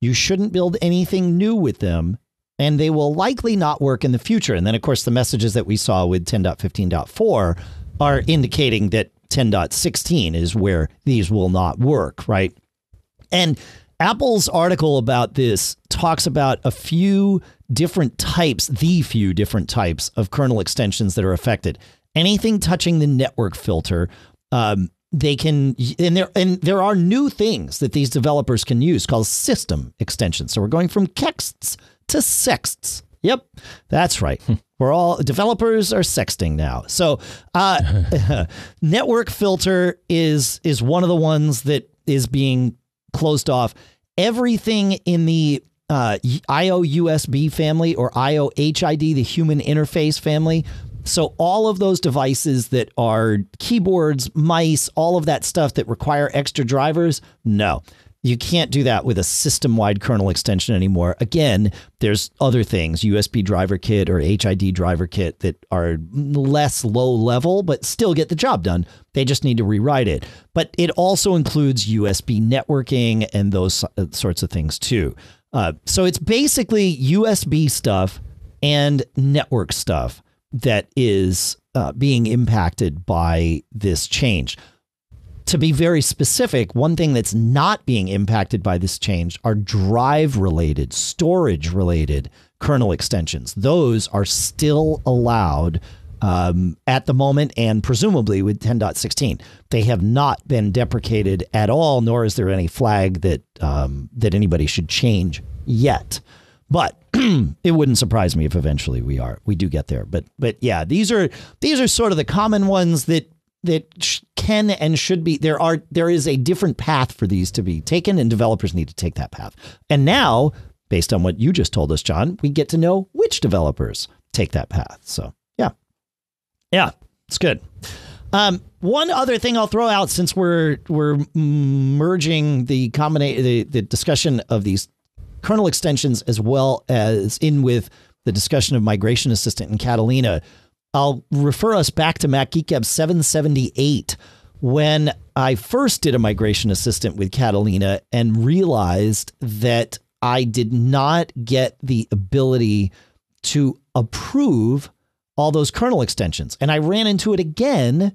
You shouldn't build anything new with them, and they will likely not work in the future. And then, of course, the messages that we saw with 10.15.4 are indicating that 10.16 is where these will not work, right? And Apple's article about this talks about a few different types, the few different types of kernel extensions that are affected. Anything touching the network filter, um, they can, and there and there are new things that these developers can use called system extensions. So we're going from kexts to sexts. Yep, that's right. Hmm. We're all developers are sexting now. So uh, network filter is is one of the ones that is being closed off. Everything in the uh, IO USB family or IO HID, the human interface family. So, all of those devices that are keyboards, mice, all of that stuff that require extra drivers, no. You can't do that with a system wide kernel extension anymore. Again, there's other things, USB driver kit or HID driver kit, that are less low level, but still get the job done. They just need to rewrite it. But it also includes USB networking and those uh, sorts of things too. Uh, so it's basically USB stuff and network stuff that is uh, being impacted by this change to be very specific, one thing that's not being impacted by this change are drive related, storage related kernel extensions. Those are still allowed um, at the moment and presumably with 10.16. They have not been deprecated at all, nor is there any flag that um, that anybody should change yet. But it wouldn't surprise me if eventually we are we do get there. But but yeah, these are these are sort of the common ones that that can and should be there are there is a different path for these to be taken and developers need to take that path. And now, based on what you just told us, John, we get to know which developers take that path. So, yeah. Yeah, it's good. Um, one other thing I'll throw out since we're we're merging the combination the, the discussion of these kernel extensions as well as in with the discussion of migration assistant in Catalina. I'll refer us back to Mac Geek 778 when I first did a migration assistant with Catalina and realized that I did not get the ability to approve all those kernel extensions. And I ran into it again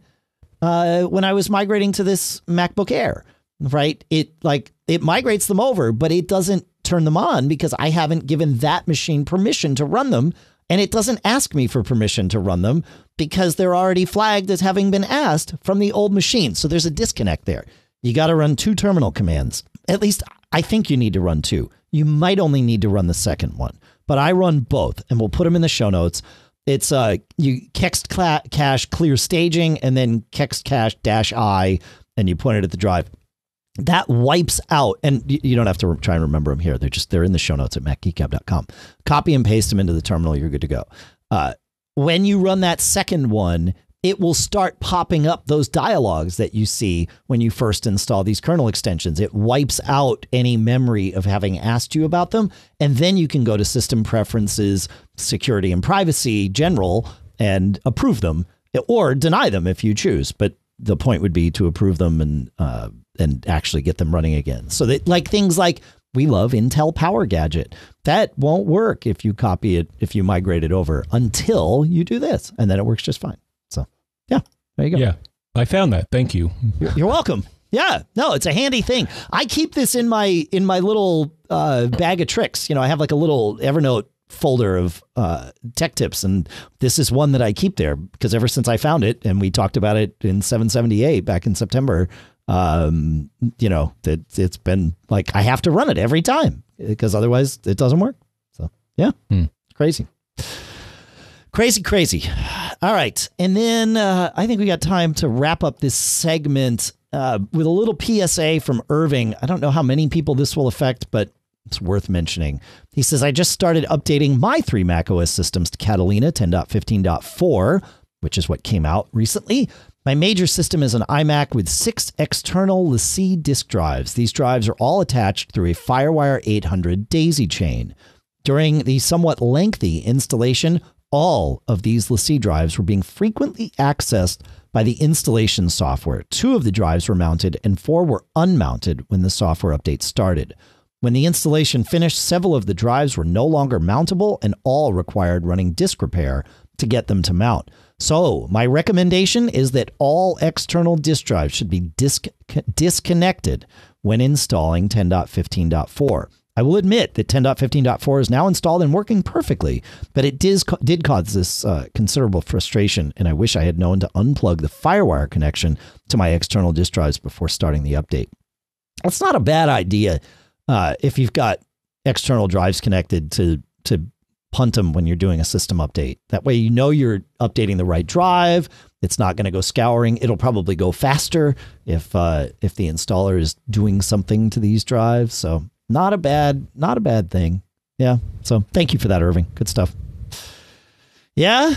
uh, when I was migrating to this MacBook Air. Right? It like it migrates them over, but it doesn't turn them on because I haven't given that machine permission to run them. And it doesn't ask me for permission to run them because they're already flagged as having been asked from the old machine. So there's a disconnect there. You got to run two terminal commands. At least I think you need to run two. You might only need to run the second one, but I run both and we'll put them in the show notes. It's uh you kext cache clear staging and then kext cache dash i and you point it at the drive that wipes out and you don't have to try and remember them here. They're just they're in the show notes at macgeekgab.com copy and paste them into the terminal. You're good to go. Uh, when you run that second one it will start popping up those dialogues that you see when you first install these kernel extensions. It wipes out any memory of having asked you about them and then you can go to system preferences security and privacy general and approve them or deny them if you choose. But the point would be to approve them and uh, and actually get them running again. So that like things like we love Intel Power Gadget. That won't work if you copy it if you migrate it over until you do this, and then it works just fine. So yeah, there you go. Yeah, I found that. Thank you. You're, you're welcome. Yeah, no, it's a handy thing. I keep this in my in my little uh, bag of tricks. You know, I have like a little Evernote folder of uh, tech tips, and this is one that I keep there because ever since I found it, and we talked about it in 778 back in September, um, you know, that it's been like I have to run it every time because otherwise it doesn't work. So yeah, hmm. crazy, crazy, crazy. All right, and then uh, I think we got time to wrap up this segment uh, with a little PSA from Irving. I don't know how many people this will affect, but it's worth mentioning. He says, I just started updating my three macOS systems to Catalina 10.15.4, which is what came out recently. My major system is an iMac with six external LaCie disk drives. These drives are all attached through a FireWire 800 daisy chain. During the somewhat lengthy installation, all of these LaCie drives were being frequently accessed by the installation software. Two of the drives were mounted and four were unmounted when the software update started. When the installation finished, several of the drives were no longer mountable and all required running disk repair to get them to mount. So, my recommendation is that all external disk drives should be disc- disconnected when installing 10.15.4. I will admit that 10.15.4 is now installed and working perfectly, but it did, did cause this uh, considerable frustration, and I wish I had known to unplug the FireWire connection to my external disk drives before starting the update. That's not a bad idea uh, if you've got external drives connected to to punt them when you're doing a system update. That way, you know you're updating the right drive. It's not going to go scouring. It'll probably go faster if uh, if the installer is doing something to these drives. So not a bad not a bad thing. Yeah. So thank you for that, Irving. Good stuff. Yeah.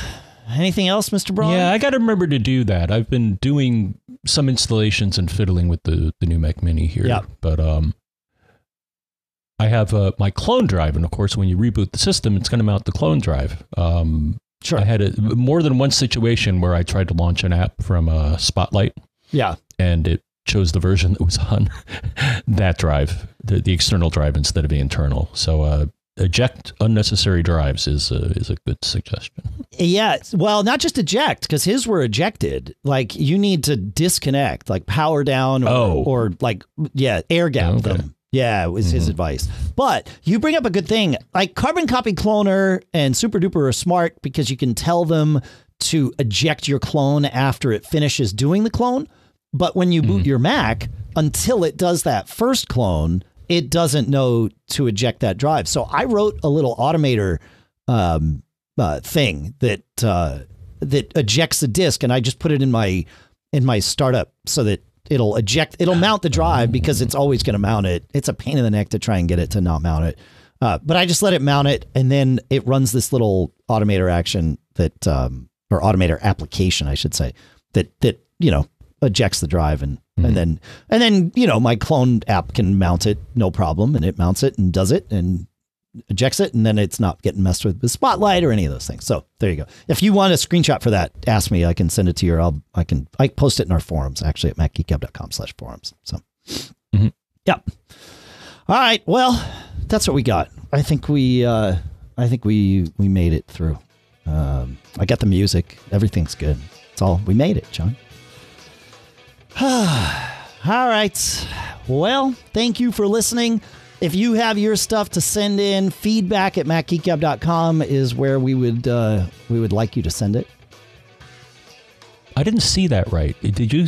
Anything else, Mr. Braun? Yeah, I got to remember to do that. I've been doing some installations and fiddling with the the new Mac Mini here. Yeah. But um, I have uh, my clone drive, and of course, when you reboot the system, it's going to mount the clone drive. Um, sure. I had a, more than one situation where I tried to launch an app from uh, Spotlight. Yeah. And it chose the version that was on that drive, the, the external drive instead of the internal. So uh, eject unnecessary drives is a, is a good suggestion. Yeah, well, not just eject because his were ejected. Like you need to disconnect, like power down, or, oh. or like yeah, air gap okay. them. Yeah, it was mm-hmm. his advice. But you bring up a good thing. Like Carbon Copy Cloner and Super Duper are smart because you can tell them to eject your clone after it finishes doing the clone. But when you boot mm-hmm. your Mac, until it does that first clone, it doesn't know to eject that drive. So I wrote a little automator um, uh, thing that uh, that ejects the disk, and I just put it in my in my startup so that it'll eject it'll mount the drive because it's always going to mount it it's a pain in the neck to try and get it to not mount it uh, but i just let it mount it and then it runs this little automator action that um, or automator application i should say that that you know ejects the drive and mm-hmm. and then and then you know my clone app can mount it no problem and it mounts it and does it and ejects it, and then it's not getting messed with with Spotlight or any of those things. So there you go. If you want a screenshot for that, ask me. I can send it to you. Or I'll I can I post it in our forums actually at macgeekgab.com slash forums. So mm-hmm. yeah. All right. Well, that's what we got. I think we uh, I think we we made it through. Um, I got the music. Everything's good. It's all we made it, John. All right. Well, thank you for listening. If you have your stuff to send in, feedback at macgeekgab.com is where we would uh, we would like you to send it. I didn't see that right. Did you?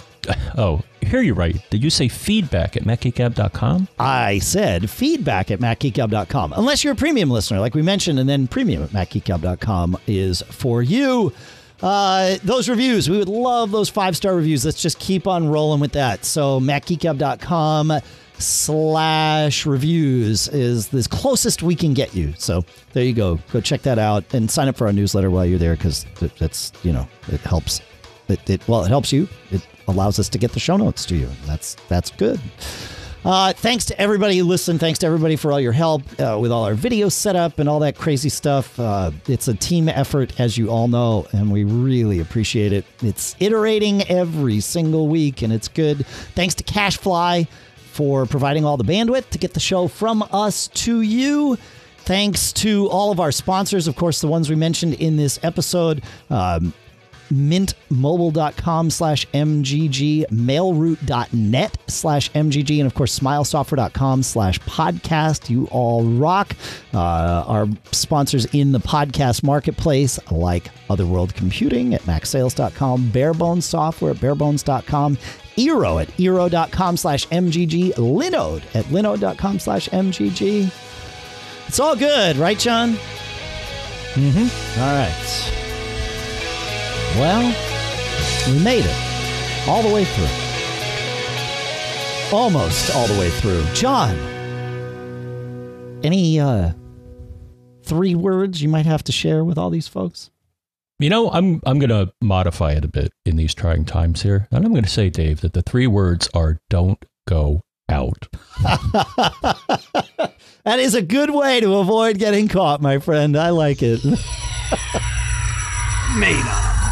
Oh, hear you right. Did you say feedback at macgeekgab.com? I said feedback at macgeekgab.com. Unless you're a premium listener, like we mentioned, and then premium at macgeekgab.com is for you. Uh, those reviews, we would love those five star reviews. Let's just keep on rolling with that. So, macgeekgab.com slash reviews is the closest we can get you. So there you go. Go check that out and sign up for our newsletter while you're there because that's, you know, it helps. It, it, well, it helps you. It allows us to get the show notes to you. That's that's good. Uh, thanks to everybody who listened. Thanks to everybody for all your help uh, with all our video setup and all that crazy stuff. Uh, it's a team effort, as you all know, and we really appreciate it. It's iterating every single week, and it's good. Thanks to CacheFly for providing all the bandwidth to get the show from us to you. Thanks to all of our sponsors, of course, the ones we mentioned in this episode. Um, mintmobile.com slash mgg mailroute.net slash mgg and of course smilesoftware.com slash podcast you all rock uh, our sponsors in the podcast marketplace like Other World Computing at macsales.com barebones software at barebones.com Eero at eero.com slash MGG, Linode at linode.com slash MGG. It's all good, right, John? Mm-hmm. All right. Well, we made it all the way through. Almost all the way through. John, any uh, three words you might have to share with all these folks? You know, I'm I'm going to modify it a bit in these trying times here, and I'm going to say, Dave, that the three words are "don't go out." that is a good way to avoid getting caught, my friend. I like it. Made up.